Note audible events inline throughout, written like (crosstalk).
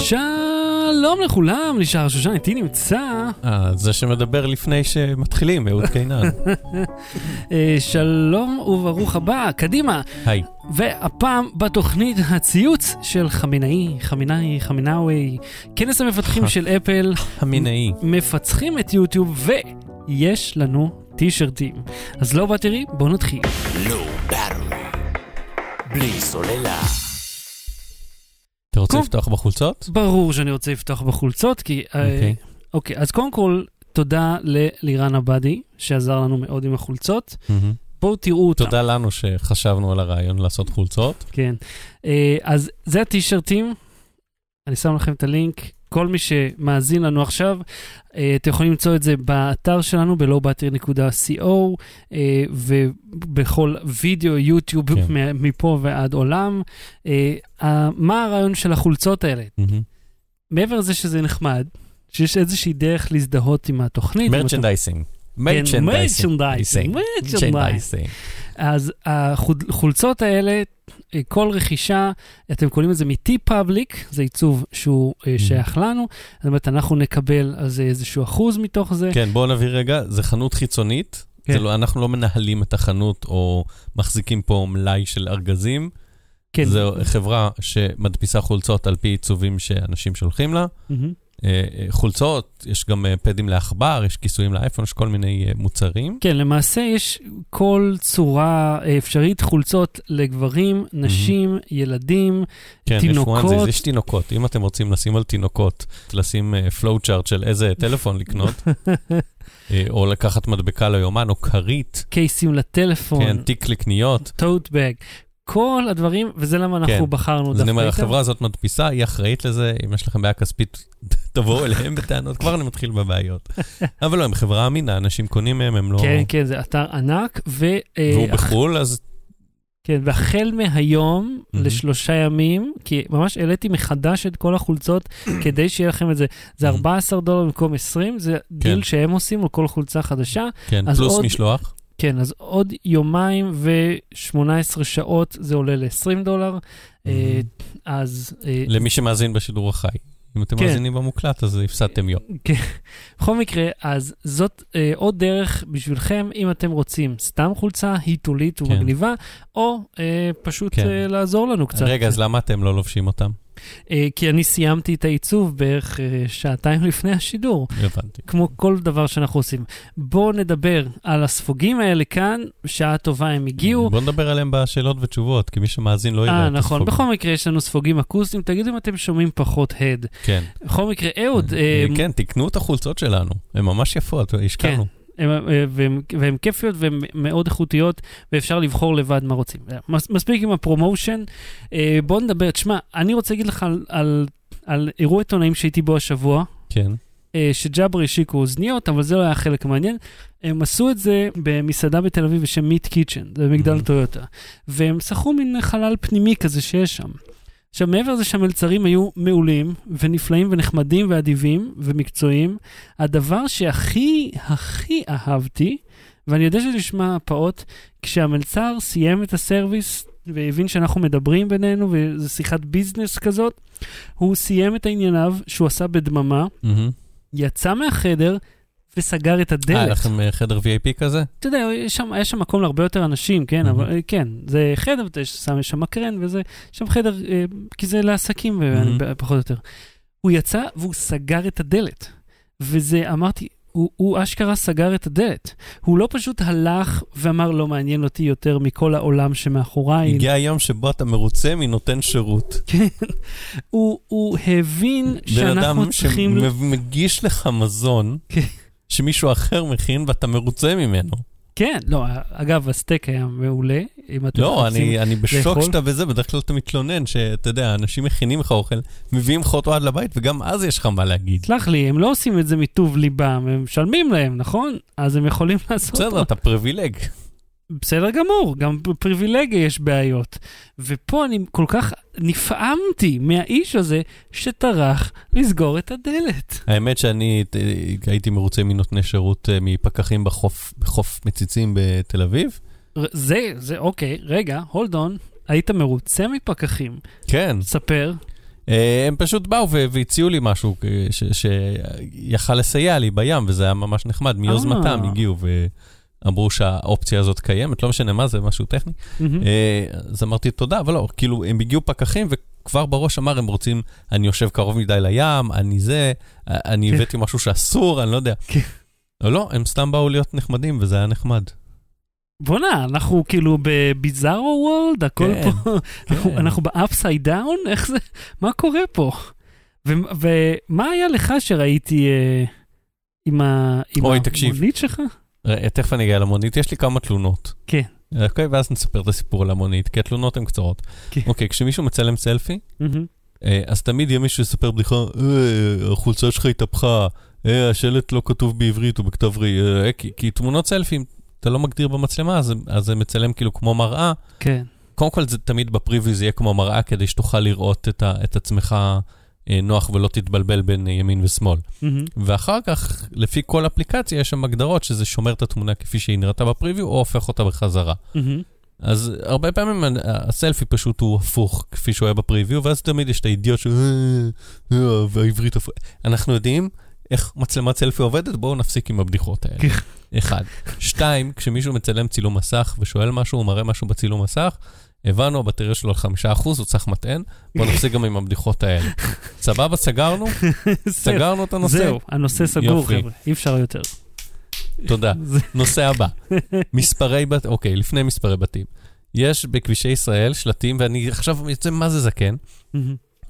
שלום לכולם, נשאר שושן, איתי נמצא. אה, זה שמדבר לפני שמתחילים, אהוד קינן. (laughs) אה, שלום וברוך הבא, קדימה. היי. והפעם בתוכנית הציוץ של חמינאי, חמינאי, חמינאווי, כנס המפתחים של אפל, המינאי. מפצחים את יוטיוב, ויש לנו טישרטים. אז לא בטרי, בואו נתחיל. לא באטרי. בלי סוללה. אתה רוצה. לפתוח בחולצות? ברור שאני רוצה לפתוח בחולצות, כי... אה, אוקיי. אוקיי, אז קודם כל, תודה ללירן עבדי, שעזר לנו מאוד עם החולצות. מהמם. בואו תראו אותם. תודה לנו שחשבנו על הרעיון לעשות חולצות. כן. אה, אז זה הטישרטים, אני שם לכם את הלינק. כל מי שמאזין לנו עכשיו, אה, אתם יכולים למצוא את זה באתר שלנו, ב-lowbattery.co, אה, ובכל וידאו, יוטיוב, כן. מפה ועד עולם. אה, מה הרעיון של החולצות האלה? מהמם. מעבר לזה שזה נחמד, שיש איזושהי דרך להזדהות עם התוכנית. merchandising. merchandising, merchandising. אז החולצות האלה, אה, כל רכישה, אתם קוראים לזה מ-TeePublic, זה עיצוב שהוא אה, שייך לנו, זאת אומרת, אנחנו נקבל על זה איזשהו אחוז מתוך זה. כן, בואו נבהיר רגע, זה חנות חיצונית. כן. זה לא, אנחנו לא מנהלים את החנות או מחזיקים פה מלאי של ארגזים. כן. זו חברה שמדפיסה חולצות על פי עיצובים שאנשים שולחים לה. מהמם. אה, אה, חולצות, יש גם אה, פדים לעכבר, יש כיסויים לאייפון, יש כל מיני מוצרים. כן, למעשה יש כל צורה אפשרית, חולצות לגברים, נשים, ילדים, כן, תינוקות. יש one, יש תינוקות. אם אתם רוצים לשים על תינוקות, לשים פלואו צ'ארט של איזה טלפון לקנות, (laughs) או לקחת מדבקה ליומן, או כרית, קייסים לטלפון, כן, תיק לקניות. טוט בג, כל הדברים, וזה למה אנחנו כן. בחרנו אז אני אומר. החברה הזאת מדפיסה, היא אחראית לזה, אם יש לכם בעיה כספית, (laughs) תבואו אליהם בטענות, כבר אני מתחיל בבעיות. (laughs) אבל לא, הם חברה אמינה, אנשים קונים מהם, הם לא... כן, כן, זה אתר ענק, ו... אה, והוא בחו"ל, אז כן, והחל מהיום מהמם. לשלושה ימים, כי ממש העליתי מחדש את כל החולצות (coughs) כדי שיהיה לכם את זה. זה מהמם. 14 דולר במקום 20, זה דיל שהם עושים על כל חולצה חדשה. כן, פלוס עוד- משלוח. כן, אז עוד יומיים ו-18 שעות זה עולה ל-20 דולר. אה, אז... אה, למי שמאזין בשידור החי. אם אתם כן. מאזינים במוקלט, אז הפסדתם יום. (laughs) כן. בכל מקרה, אז זאת אה, עוד דרך בשבילכם, אם אתם רוצים סתם חולצה היתולית ומגניבה, או אה, פשוט כן. אה, לעזור לנו קצת. רגע, אז למה אתם לא לובשים אותם? אה, כי אני סיימתי את העיצוב בערך אה, שעתיים לפני השידור, הבנתי. כמו כל דבר שאנחנו עושים. בואו נדבר על הספוגים האלה כאן, בשעה טובה הם הגיעו. בוא נדבר עליהם בשאלות ותשובות, כי מי שמאזין לא יראה אה, את נכון. הספוג. בכל מקרה, יש לנו ספוגים אקוסטיים, תגידו אם אתם שומעים פחות הד. כן. בכל מקרה, אהוד, אה, אה, כן, תקנו את החולצות שלנו, הן ממש יפות, השקענו. אה, והם כיפיות והן מאוד איכותיות, ואפשר לבחור לבד מה רוצים. מס, מספיק עם ה promotion. אה, בואו נדבר, תשמע, אני רוצה להגיד לך על, על, על אירוע עיתונאים שהייתי בו השבוע, כן. אה, ש Jabra השיקו אוזניות, אבל זה לא היה חלק מעניין. הם עשו את זה במסעדה בתל אביב בשם Meat Kitchen, זה במגדל Mhm. טויוטה. והם שכרו מין חלל פנימי כזה שיש שם. עכשיו, מעבר לזה שהמלצרים היו מעולים ונפלאים ונחמדים ואדיבים ומקצועיים, הדבר שהכי הכי אהבתי, ואני יודע שזה נשמע פעוט, כשהמלצר סיים את הסרוויס והבין שאנחנו מדברים בינינו וזו שיחת ביזנס כזאת, הוא סיים את ענייניו שהוא עשה בדממה, מהמם. יצא מהחדר וסגר את אה, הדלת. לכם אה, חדר VIP כזה? אתה יודע, יש שם, יש שם מקום להרבה יותר אנשים, כן, Mhm. אבל כן, זה חדר, יש שם, יש שם מקרן וזה, שם חדר, אה, כי זה לעסקים, Mhm. mm פחות או יותר. הוא יצא והוא סגר את הדלת. וזה, אמרתי, הוא, הוא אשכרה סגר את הדלת. הוא לא פשוט הלך ואמר, לא מעניין אותי יותר מכל העולם שמאחוריי. הגיע היום שבו אתה מרוצה מנותן שירות. כן. הוא, הוא הבין בן שאנחנו אדם צריכים... שמגיש לך מזון כן. שמישהו אחר מכין ואתה מרוצה ממנו. כן, לא, אגב, הסטייק היה מעולה, אם אתם לא. אני, אני בשוק לאכול? שאתה בזה, בדרך כלל אתה מתלונן שאתה יודע, אנשים מכינים לך אוכל, מביאים לך אותו עד לבית, וגם אז יש לך מה להגיד. סלח לי, הם לא עושים את זה מטוב ליבם, הם משלמים להם, נכון? אז הם יכולים לעשות... בסדר, אתה פריבילג. בסדר גמור, גם בפריבילגיה יש בעיות. ופה אני כל כך נפעמתי מהאיש הזה שטרח לסגור את הדלת. האמת שאני הייתי מרוצה מנותני שירות אה, מפקחים בחוף, בחוף מציצים בתל אביב. זה, זה, אוקיי, רגע, הולד און, היית מרוצה מפקחים. כן. ספר. אה, הם פשוט באו ו- והציעו לי משהו אה, שיכל לסייע לי בים, וזה היה ממש נחמד. מיוזמתם. הגיעו ואמרו שהאופציה הזאת קיימת, לא משנה מה זה, משהו טכני. אה, אז אמרתי תודה, אבל לא, כאילו, הם הגיעו פקחים וכבר בראש אמר, הם רוצים, אני יושב קרוב מדי לים, אני זה, אני כן. הבאתי משהו שאסור, אני לא יודע. כן. אבל לא, הם סתם באו להיות נחמדים, וזה היה נחמד. בואנה, אנחנו כאילו ב bizarro world, הכל כן, פה, אנחנו- כן. אנחנו ב upside down? איך זה, מה קורה פה? ו- ומה היה לך שראיתי אה, עם ה- עם אוי. המונית שלך? אה, תכף אני אגיע למונית, יש לי כמה תלונות. כן. אוקיי, ואז נספר את הסיפור על המונית, כי התלונות הן קצרות. כן. אוקיי, כשמישהו מצלם סלפי. אה, אז תמיד יהיה מישהו שיספר בדיחה, אה, החולצה שלך התהפכה, השלט לא כתוב בעברית או בכתב ראי, כי, תמונות סלפי, אתה לא מגדיר במצלמה, אז, אז זה מצלם כאילו כמו מראה. כן. קודם כל, זה תמיד בפריוויו זה יהיה כמו מראה, כדי שתוכל לראות את, עצמך נוח ולא תתבלבל בין אה, ימין ושמאל. מהמם. ואחר כך, לפי כל אפליקציה, יש שם הגדרות שזה שומר את התמונה כפי שהיא נראתה בפריוויו, או הופך אותה בחזרה. מהמם. אז הרבה פעמים הסלפי פשוט הוא הפוך, כפי שהוא היה בפריוויו, ואז תמיד יש את האידיוט של... "אה, אה, והעברית הפוך. אנחנו יודעים איך מצלמת סלפי עובדת, בואו נפסיק עם הבדיחות האלה. כן. אחד. שתיים, כשמישהו מצלם צילום מסך ושואל משהו, הוא מראה משהו בצילום מסך, הבנו, הבטריה שלו על חמישה אחוז, הוא צריך מטען, בואו נפסיק גם עם הבדיחות האלה. (laughs) סבבה, סגרנו? (laughs) סגרנו את הנושא? זהו, הנושא סגור. חבר'ה, אי אפשר יותר. תודה. (laughs) נושא הבא, מספרי בת... אוקיי, לפני מספרי בתים. יש בכבישי ישראל שלטים, ואני עכשיו יוצא מה זה זקן.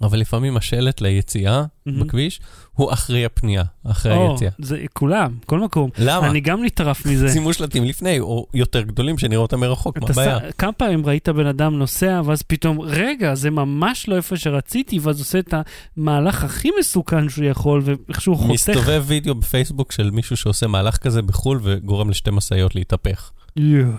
אבל לפעמים השלט ליציאה. בכביש הוא אחרי הפנייה, אחרי או, היציאה. זה כולם, כל מקום. למה? אני גם נטרף מזה. (laughs) שימו שלטים לפני, או יותר גדולים, שנראה אותם מרחוק, מה הבעיה? ש- כמה פעמים ראית בן אדם נוסע, ואז פתאום, רגע, זה ממש לא איפה שרציתי, ואז עושה את המהלך הכי מסוכן שהוא יכול, ואיכשהו חותך. מסתובב וידאו בפייסבוק של מישהו שעושה מהלך כזה בחו"ל וגורם לשתי משאיות להתהפך. יואו.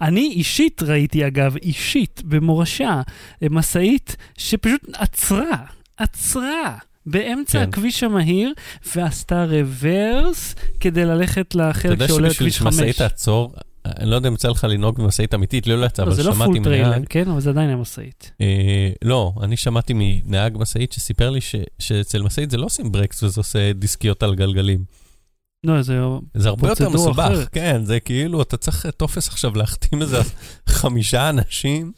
אני אישית ראיתי, אגב, אישית, במורשה, משאית שפשוט עצרה, עצרה. באמצע כן. הכביש המהיר, ועשתה רוורס כדי ללכת אתה לחלק יודע שעולה שבשביל לכביש 5. שמשאית תעצור, אני לא יודע אם יצא לך לנהוג במשאית אמיתית, לי לא יצא, לא, אבל זה לא שמעתי פול טריילר, מנהג. כן? אבל זה עדיין היה משאית. אה, לא, אני שמעתי מנהג משאית שסיפר לי ש- שאצל משאית זה לא עושים ברקס וזה עושה דיסקיות על גלגלים. לא, זה... זה הרבה יותר מסובך, אחרת. כן, זה כאילו, אתה צריך טופס עכשיו להחתים איזה (laughs) חמישה אנשים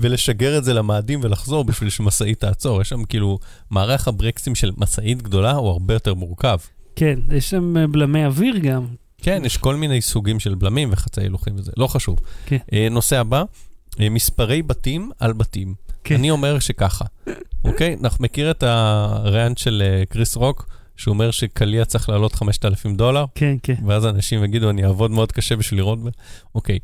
ולשגר את זה למאדים ולחזור בשביל שמשאית תעצור. יש שם כאילו, מערך הברקסים של משאית גדולה הוא הרבה יותר מורכב. כן, יש שם אה, בלמי אוויר גם. כן, יש כל מיני סוגים של בלמים וחצי הילוכים וזה, לא חשוב. כן. אה, נושא הבא, אה, מספרי בתים על בתים. כן. אני אומר שככה, אוקיי? אנחנו מכיר את הריאנט של קריס רוק, שהוא אומר שקליע צריך לעלות 5,000 דולר, כן, כן. ואז אנשים יגידו, אני אעבוד מאוד קשה בשביל לראות... ב-" אוקיי,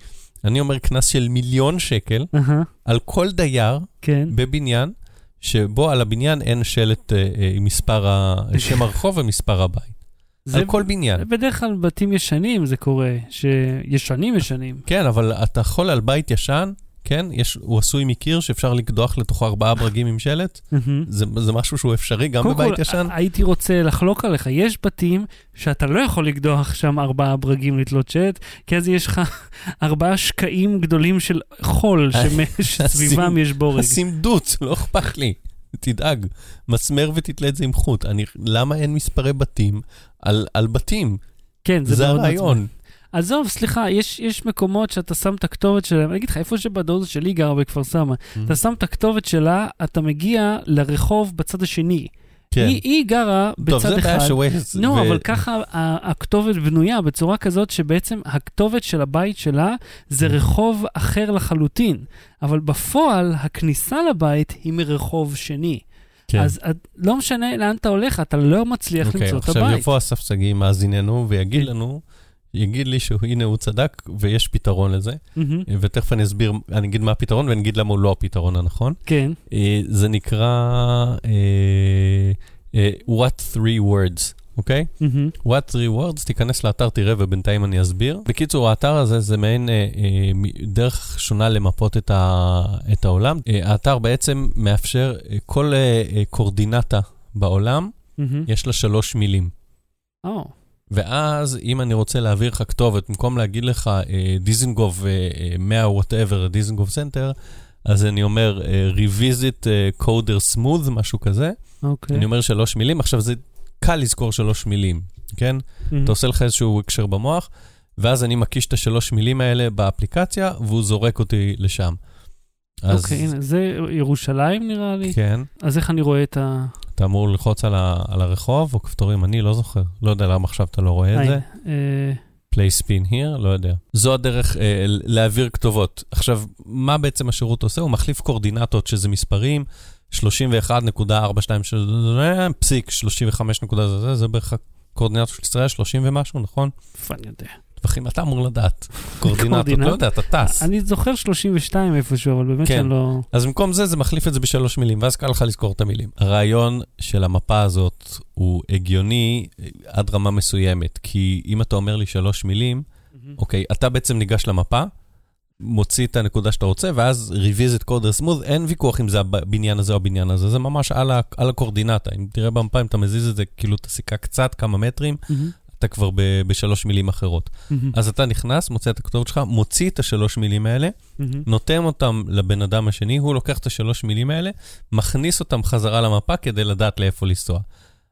אני אומר קנס של מיליון שקל אהה, על כל דייר כן. בבניין, שבו על הבניין אין שלט אה, אה, עם מספר, ה... (laughs) שם הרחוב ומספר הבית. זה על כל בניין. בדרך כלל בתים ישנים זה קורה, שישנים ישנים. כן, אבל אתה יכול על בית ישן, כן? יש, הוא עשוי מקיר שאפשר לקדוח לתוכו ארבעה ברגים עם שלט. זה, זה משהו שהוא אפשרי גם קודם בבית כל, ישן. הייתי רוצה לחלוק עליך, יש בתים שאתה לא יכול לקדוח שם ארבעה ברגים לתלות שלט, כי אז יש לך (laughs) ארבעה שקעים גדולים של חול (laughs) שסביבם יש בורג. דוץ, לא אכפת לי. תדאג, מסמר ותתלה את זה עם חוט. אני, למה אין מספרי בתים על, על בתים? כן, זה, זה מאוד מעצבן. עזוב, סליחה, יש, יש מקומות שאתה שם את הכתובת שלהם, אני אגיד לך, איפה שבדודה שלי גרה בכפר סבא, אתה שם את הכתובת שלה, אתה מגיע לרחוב בצד השני. כן. היא, היא גרה טוב, בצד זה אחד. בעיה שווייז. נו, ו- אבל ככה הכתובת בנויה בצורה כזאת שבעצם הכתובת של הבית שלה זה רחוב אחר לחלוטין, אבל בפועל הכניסה לבית היא מרחוב שני. כן. אז את- לא משנה לאן אתה הולך, אתה לא מצליח אוקיי, למצוא את עכשיו הבית. יבוא אסף שגיא מאזיננו ויגיד כן. לנו, יגיד לי שהנה הוא צדק ויש פתרון לזה, מהמם, ותכף אני אסביר, אני אגיד מה הפתרון ואני אגיד למה הוא לא הפתרון הנכון. כן, אה, זה נקרא אה, אה, What Three Words, אוקיי? מהמם, What Three Words, תיכנס לאתר, תראה ובינתיים אני אסביר. בקיצור, האתר הזה זה מעין אה, אה, דרך שונה למפות את, ה, את העולם. אה, האתר בעצם מאפשר אה, כל אה, אה, קורדינטה בעולם, מהמם. יש לה שלוש מילים. או, ואז אם אני רוצה להעביר לך כתובת, במקום להגיד לך אה, דיזנגוף אה, אה, 100 whatever, דיזנגוף סנטר, אז אני אומר, אה, revisit אה, coder smooth, משהו כזה. אוקיי. אני אומר שלוש מילים. עכשיו, זה קל לזכור שלוש מילים, כן? מהמם. אתה עושה לך איזשהו הקשר במוח, ואז אני מקיש את השלוש מילים האלה באפליקציה, והוא זורק אותי לשם. אז אוקיי, הנה, זה ירושלים נראה לי. כן, אז איך אני רואה את ה... אתה אמור ללחוץ על, ה, על הרחוב או כפתורים, אני לא זוכר. לא יודע למה עכשיו אתה לא רואה את אה, זה. אה, play spin here, לא יודע. זו הדרך אה, להעביר כתובות. עכשיו, מה בעצם השירות עושה? הוא מחליף קורדינטות, שזה מספרים, 31.42, שזה פסיק, 35 נקודה זה, זה, זה בערך הקורדינטות של ישראל, 30 ומשהו, נכון? איפה אני יודע. טווחים, אתה אמור לדעת. (laughs) קורדינטות, קורדינט? לא יודע, אתה טס. אני זוכר 32 איפשהו, אבל באמת כן. שאני לא... אז במקום זה, זה מחליף את זה בשלוש מילים, ואז קל לך לזכור את המילים. הרעיון של המפה הזאת הוא הגיוני אה, עד רמה מסוימת, כי אם אתה אומר לי שלוש מילים, אוקיי, אתה בעצם ניגש למפה, מוציא את הנקודה שאתה רוצה, ואז revisit coder smooth, אין ויכוח אם זה הבניין הזה או הבניין הזה, זה ממש על, ה, על הקורדינטה. אם תראה במפה, אם אתה מזיז את זה, כאילו את הסיכה קצת, כמה מטרים, מהמם, אתה כבר ב, בשלוש מילים אחרות. מהמם, אז אתה נכנס, מוצא את הכתובת שלך, מוציא את השלוש מילים האלה, מהמם. נותן אותם לבן אדם השני, הוא לוקח את השלוש מילים האלה, מכניס אותם חזרה למפה כדי לדעת לאיפה לנסוע.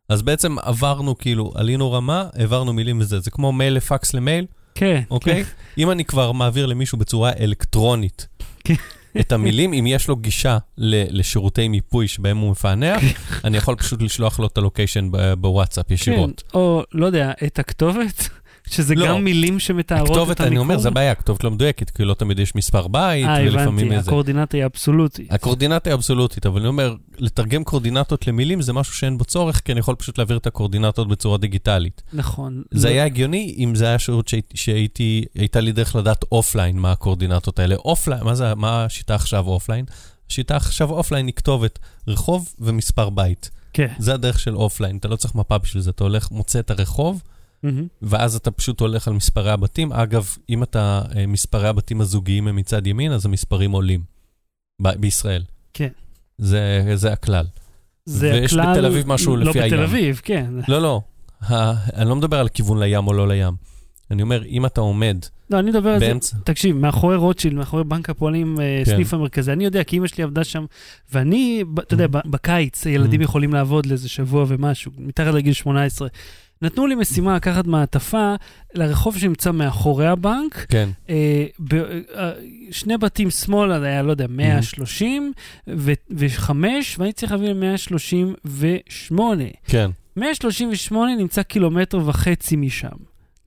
אז בעצם עברנו, כאילו, עלינו רמה, העברנו מילים וזה. זה כמו מייל לפקס למייל, כן, אוקיי? כן. אם אני כבר מעביר למישהו בצורה אלקטרונית כן. את המילים, אם יש לו גישה ל- לשירותי מיפוי שבהם הוא מפענח, אני יכול פשוט לשלוח לו את ה location בוואטסאפ ישירות. כן, או, לא יודע, את הכתובת, שזה לא. גם מילים שמתארות את הכתובת, המיקום. אני אומר, זה הבעיה, הכתובת לא מדויקת, כי לא תמיד יש מספר בית, אה, ולפעמים הבנתי, איזה... הקורדינטה היא אבסולוטית. הקורדינטה היא אבסולוטית, אבל אני אומר, לתרגם קורדינטות למילים זה משהו שאין בו צורך, כי אני יכול פשוט להעביר את הקורדינטות בצורה דיגיטלית. נכון. זה לא- היה הגיוני אם זה היה שירות שהייתי, הייתה לי דרך לדעת offline מה הקורדינטות האלה. offline, מה זה, מה השיטה עכשיו offline? השיטה עכשיו offline היא כתובת, רחוב ומספר בית. כן. זה הדרך של offline, אתה לא צריך מפה בשביל זה, אתה הולך, מוצא את הרחוב. ואז אתה פשוט הולך על מספרי הבתים. אגב, אם אתה, אה, מספרי הבתים הזוגיים הם מצד ימין, אז המספרים עולים. ב- בישראל. כן. זה, זה הכלל. זה ויש הכלל... בתל אביב משהו לא לפי בתל הים. אביב, כן. לא, לא. ה- אני לא מדבר על כיוון לים או לא לים. אני אומר, אם אתה עומד לא, אני מדבר על זה. באמצע... תקשיב, מאחורי רוטשילד, מאחורי בנק הפועלים, אה, כן. סניף המרכזי, אני יודע, כי אמא שלי עבדה שם, ואני, אתה יודע, ב- בקיץ, ילדים Mm. יכולים לעבוד לאיזה שבוע ומשהו, מתחת לגיל 18. נתנו לי משימה לקחת מעטפה לרחוב שנמצא מאחורי הבנק, כן, אה, ב, אה, שני בתים שמאלה, זה היה, לא יודע, 130 ו-5, ואני צריך להביא ל-138. כן. 138 נמצא קילומטר וחצי משם,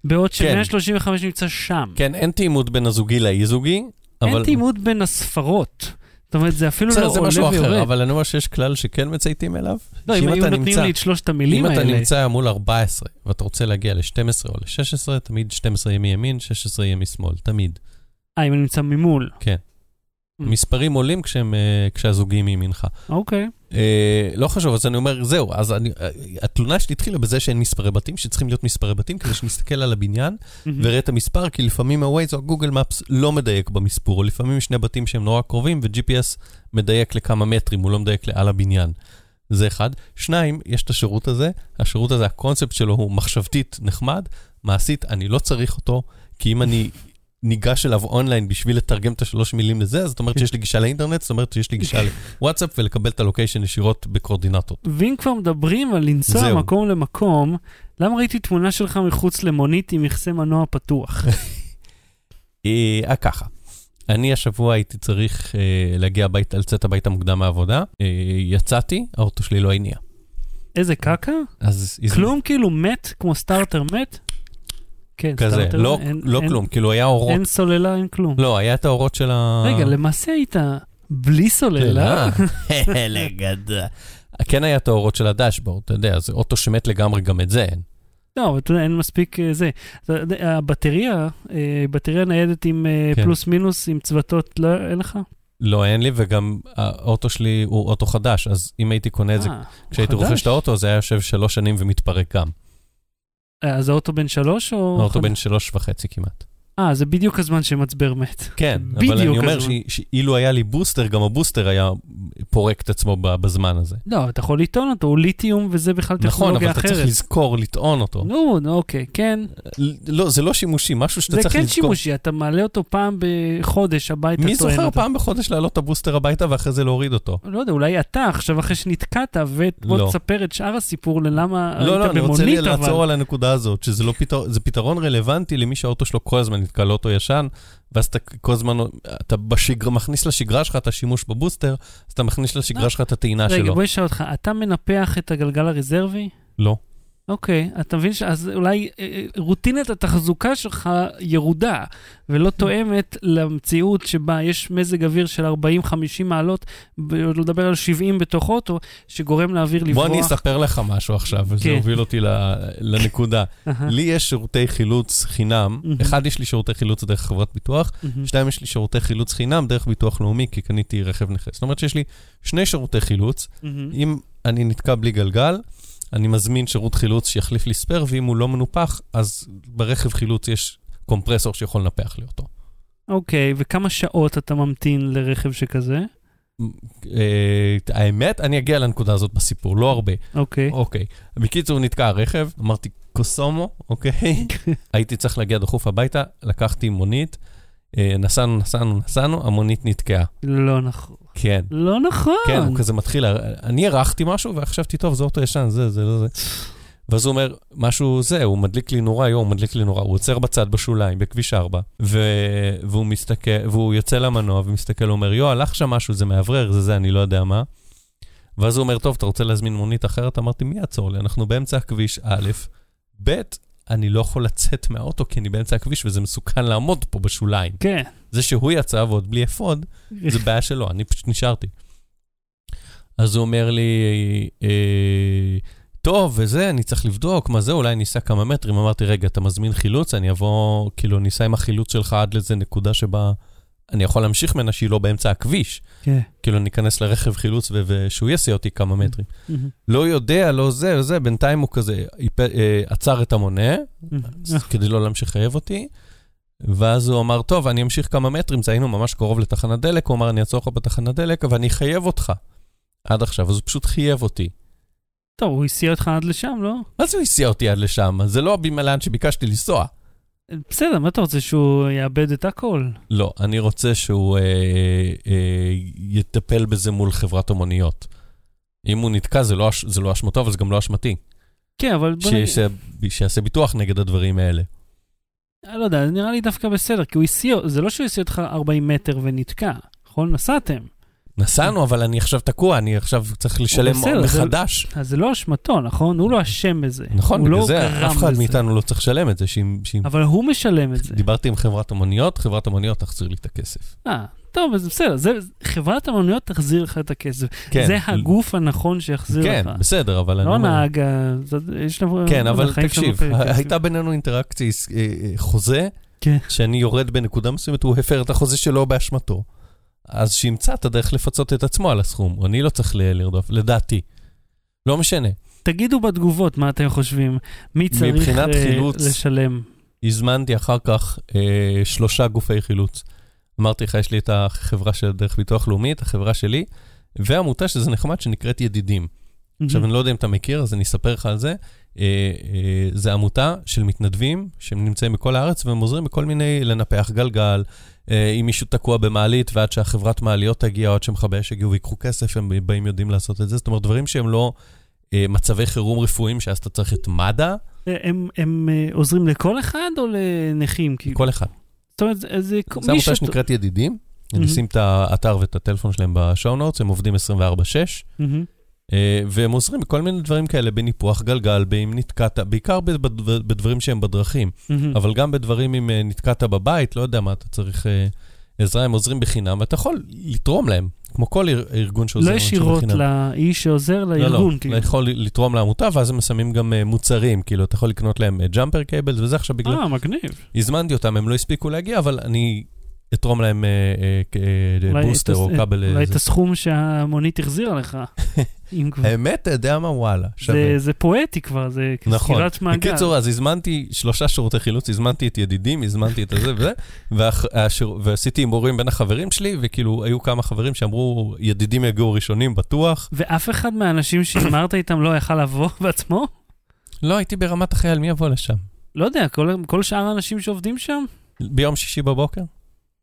בעוד כן. ש-135 נמצא שם. כן, אין תאימות בין הזוגי לאי-זוגי, אבל... אין תאימות בין הספרות. זאת אומרת, זה אפילו לא זה עולה משהו אחר, ויורד. אבל אני אומר שיש כלל שכן מצייתים אליו. לא, אם היו נותנים לי את שלושת המילים אם אתה האלה, נמצא מול 14 ואתה רוצה להגיע ל-12 או ל-16, תמיד 12 יהיה מימין, 16 יהיה משמאל, תמיד. אה, אם אני נמצא ממול. כן. Mm. מספרים עולים כשהם, אה, כשהזוגים מימינך. אוקיי. אה, לא חשוב, אז אני אומר, זהו, אז אני, אה, התלונה שלי התחילה בזה שאין מספרי בתים, שצריכים להיות מספרי בתים, כדי שנסתכל על הבניין וראה את המספר, כי לפעמים ה-Waze או הגוגל מפס לא מדייק במספור, או לפעמים שני בתים שהם נורא קרובים, ו-GPS מדייק לכמה מטרים, הוא לא מדייק על הבניין. זה אחד. שניים, יש את השירות הזה, השירות הזה, הקונספט שלו הוא מחשבתית נחמד, מעשית, אני לא צריך אותו, כי אם אני ניגש אליו אונליין בשביל לתרגם את השלוש מילים לזה, אז זאת אומרת שיש לי גישה לאינטרנט, זאת אומרת שיש לי גישה (laughs) לוואטסאפ ולקבל את הלוקיישן ישירות בקורדינטות. ואם כבר מדברים על לנסוע זהו. מקום למקום, למה ראיתי תמונה שלך מחוץ למונית עם מכסה מנוע פתוח? (laughs) אה, אה, ככה. אני השבוע הייתי צריך אה, להגיע הביתה, לצאת הביתה מוקדם מהעבודה. אה, יצאתי, האוטו שלי לא הניע. איזה קקה? אז... כלום כאילו מת, כמו סטארטר מת? כן, כזה, לא, אין- לא אין- כלום, כאילו היה אורות. אין סוללה, אין כלום. לא, היה את האורות של ה... רגע, למעשה היית בלי סוללה? (laughs) לגדה. כן היה את האורות של הדשבורד, אתה יודע, זה אוטו שמת לגמרי, גם את זה אין. לא, אבל אתה יודע, אין מספיק אה, זה. הבטריה, אה, בטריה ניידת עם אה, כן. פלוס מינוס, עם צוותות, לא, אין לך? לא, אין לי, וגם האוטו שלי הוא אוטו חדש, אז אם הייתי קונה את זה, אה, כשהייתי? רוכש את האוטו, זה היה יושב שלוש שנים ומתפרק גם. אה, אז האוטו בן שלוש או... האוטו? בן שלוש וחצי כמעט. אה, זה בדיוק הזמן שמצבר מת. כן, אבל אני אומר הזמן. שאילו היה לי בוסטר, גם הבוסטר היה פורק את עצמו בזמן הזה. לא, אתה יכול לטעון אותו, הוא ליתיום וזה בכלל נכון, אבל טכנולוגיה אתה צריך אחרת. לזכור לטעון אותו. נו, אוקיי, כן. לא, זה לא שימושי, משהו שאתה זה צריך כן לזכור. שימושי, אתה מעלה אותו פעם בחודש הביתה, מי זוכר אותו. פעם בחודש להעלות את הבוסטר הביתה ואחרי זה להוריד אותו? לא יודע, אולי אתה עכשיו אחרי שנתקעת, ובוא לא. תספר את שאר הסיפור ללמה היית לא, לא, אני רוצה במונית, לעצור אבל... על הנקודה הזאת, שזה לא זה פתרון רלוונטי למי שהאוטו שלו כל הזמן נתקע לאוטו ישן, ואז אתה כל הזמן, אתה בשגרה, מכניס לשגרה שלך את השימוש בבוסטר, אז אתה מכניס לשגרה שלך את הטעינה רגע, שלו. בואי נשאל אותך, אתה מנפח את הגלגל הרזרבי? לא. אוקיי, אתה מבין שאז אולי אה, אה, רוטינת התחזוקה שלך ירודה, ולא תואמת למציאות שבה יש מזג אוויר של 40-50 מעלות, ב- לא לדבר על 70 בתוך אוטו, שגורם לאוויר לברוח. בוא אני אספר לך משהו עכשיו, וזה כן. הוביל אותי לנקודה. לי יש שירותי חילוץ חינם. אחד, יש לי שירותי חילוץ דרך חברת ביטוח. שתיים, יש לי שירותי חילוץ חינם דרך ביטוח לאומי, כי קניתי רכב נכה. זאת אומרת שיש לי שני שירותי חילוץ. אם אני נתקע בלי גלגל, אני מזמין שירות חילוץ שיחליף לי ספייר, ואם הוא לא מנופח, אז ברכב חילוץ יש קומפרסור שיכול לנפח לי אותו. אוקיי, וכמה שעות אתה ממתין לרכב שכזה? אה, האמת, אני אגיע לנקודה הזאת בסיפור, לא הרבה. אוקיי. אוקיי. בקיצור, נתקע הרכב, אמרתי, קוסומו, אוקיי? (laughs) הייתי צריך להגיע דחוף הביתה, לקחתי מונית, נסענו, נסענו, נסענו, המונית נתקעה. לא נכון. כן. לא נכון. כן, הוא כזה מתחיל, אני הרחתי משהו וחשבתי, טוב, זה אוטו ישן, זה, זה, לא זה. ואז הוא אומר, משהו זה, הוא מדליק לי נורה, יואו, הוא מדליק לי נורה. הוא עוצר בצד בשוליים, בכביש 4, ו... והוא מסתכל, והוא יוצא למנוע ומסתכל, הוא אומר, יואו, הלך שם משהו, זה מאוורר, זה זה, אני לא יודע מה. ואז הוא אומר, טוב, אתה רוצה להזמין מונית אחרת? אמרתי, מי יעצור לי? אנחנו באמצע הכביש, א', ב', אני לא יכול לצאת מהאוטו כי אני באמצע הכביש וזה מסוכן לעמוד פה בשוליים. כן. זה שהוא יצא ועוד בלי אפוד, זה (laughs) בעיה שלו, אני פשוט נשארתי. אז הוא אומר לי, אה, טוב, וזה, אני צריך לבדוק, מה זה, אולי ניסע כמה מטרים. אמרתי, רגע, אתה מזמין חילוץ, אני אבוא, כאילו, ניסע עם החילוץ שלך עד לאיזה נקודה שבה אני יכול להמשיך ממנה שהיא לא באמצע הכביש. כן. כאילו, ניכנס לרכב חילוץ ו- ושהוא יסיע אותי כמה מטרים. מהמם. לא יודע, לא זה, זה, בינתיים הוא כזה היפ- אה, עצר את המונה, מהמם. כדי לא להמשיך לחייב אותי. ואז הוא אמר, טוב, אני אמשיך כמה מטרים, זה היינו ממש קרוב לתחנת דלק, הוא אמר, אני אעצור לך בתחנת דלק, אבל אני אחייב אותך. עד עכשיו, אז הוא פשוט חייב אותי. טוב, הוא הסיע אותך עד לשם, לא? מה זה הוא הסיע אותי עד לשם? זה לא במלאן שביקשתי לנסוע. בסדר, מה אתה רוצה, שהוא יאבד את הכל? לא, אני רוצה שהוא אה, אה, יטפל בזה מול חברת המוניות. אם הוא נתקע, זה לא, זה לא אשמתו, אבל זה גם לא אשמתי. כן, אבל בוא נגיד, שיעשה, שיעשה ביטוח נגד הדברים האלה. אני לא יודע, זה נראה לי דווקא בסדר, כי הוא הסיע, זה לא שהוא הסיע אותך 40 מטר ונתקע, נכון? נסעתם. נסענו, אבל אני עכשיו תקוע, אני עכשיו צריך לשלם בסדר, זה- מחדש. אז זה לא אשמתו, נכון? הוא לא אשם בזה. נכון, הוא בגלל לא זה אף אחד לזה. מאיתנו לא צריך לשלם את זה. שאם, שאם אבל הוא משלם את זה. דיברתי עם חברת המוניות, חברת המוניות תחזיר לי את הכסף. אה, טוב, אז בסדר, זה, חברת המוניות תחזיר לך את הכסף. כן, זה הגוף הנכון שיחזיר כן, לך. בסדר, אבל אני לא. נהג, זה- יש לו... כן, לא אבל תקשיב, כן. הייתה בינינו אינטראקציה, אה, אה, חוזה, כן. שאני יורד בנקודה מסוימת, הוא הפר את החוזה שלו באשמתו. אז שימצא את הדרך לפצות את עצמו על הסכום, אני לא צריך לרדוף, לדעתי. לא משנה. תגידו בתגובות מה אתם חושבים. מי צריך מבחינת אה, חילוץ- לשלם? הזמנתי אחר כך אה, שלושה גופי חילוץ. אמרתי לך, יש לי את החברה של דרך ביטוח לאומי, את החברה שלי, ועמותה שזה נחמד שנקראת ידידים. עכשיו, אני לא יודע אם אתה מכיר, אז אני אספר לך על זה. אה, אה, זה עמותה של מתנדבים שהם נמצאים בכל הארץ והם עוזרים בכל מיני, לנפח גלגל, אם מישהו תקוע במעלית ועד שהחברת מעליות תגיע, או עד שמכבי אש יגיעו ויקחו כסף, הם באים יודעים לעשות את זה. זאת אומרת, דברים שהם לא אה, מצבי חירום רפואיים, שאז אתה צריך את מד"א, אה, הם, הם אה, עוזרים לכל אחד או לנכים? כאילו? כל אחד. זאת אומרת, זה, זה זו עמותה שת- שנקראת ידידים. אני מהמם. אשים את האתר ואת הטלפון שלהם בשואו נוטס, הם עובדים 24/6, מהמם. אה, והם עוזרים בכל מיני דברים כאלה, בניפוח גלגל, אם נתקעת, בעיקר בד- בדברים שהם בדרכים. מהמם. אבל גם בדברים אם אה, נתקעת בבית, לא יודע מה, אתה צריך אה, עזרה, הם עוזרים בחינם, ואתה יכול לתרום להם, כמו כל אר- ארגון שעוזר לא ישירות. לאיש שעוזר לא, לארגון, לא, כאילו. אתה יכול לתרום לעמותה, ואז הם שמים גם מוצרים, כאילו, אתה יכול לקנות להם jumper cable, וזה עכשיו בגלל... אה, מגניב. הזמנתי אותם, הם לא הספיקו להגיע, אבל אני אתרום להם אה, אה, אה, בוסטר או כבל. אולי. את הסכום שהמונית החזירה לך. (laughs) אם כבר. האמת, אתה יודע מה? וואלה, שווה. זה, פואטי כבר, זה נכון. סגירת מעגל. בקיצור, אז הזמנתי שלושה שירותי חילוץ, הזמנתי את ידידים, הזמנתי את הזה וזה, ועשיתי הימורים בין החברים שלי, וכאילו, היו כמה חברים שאמרו, ידידים יגיעו ראשונים, בטוח. ואף אחד מהאנשים שהימרת איתם לא יכל לבוא (laughs) בעצמו? לא, הייתי ברמת החייל, מי יבוא לשם? לא יודע, כל שאר האנשים שעובדים שם? ביום שישי בבוקר?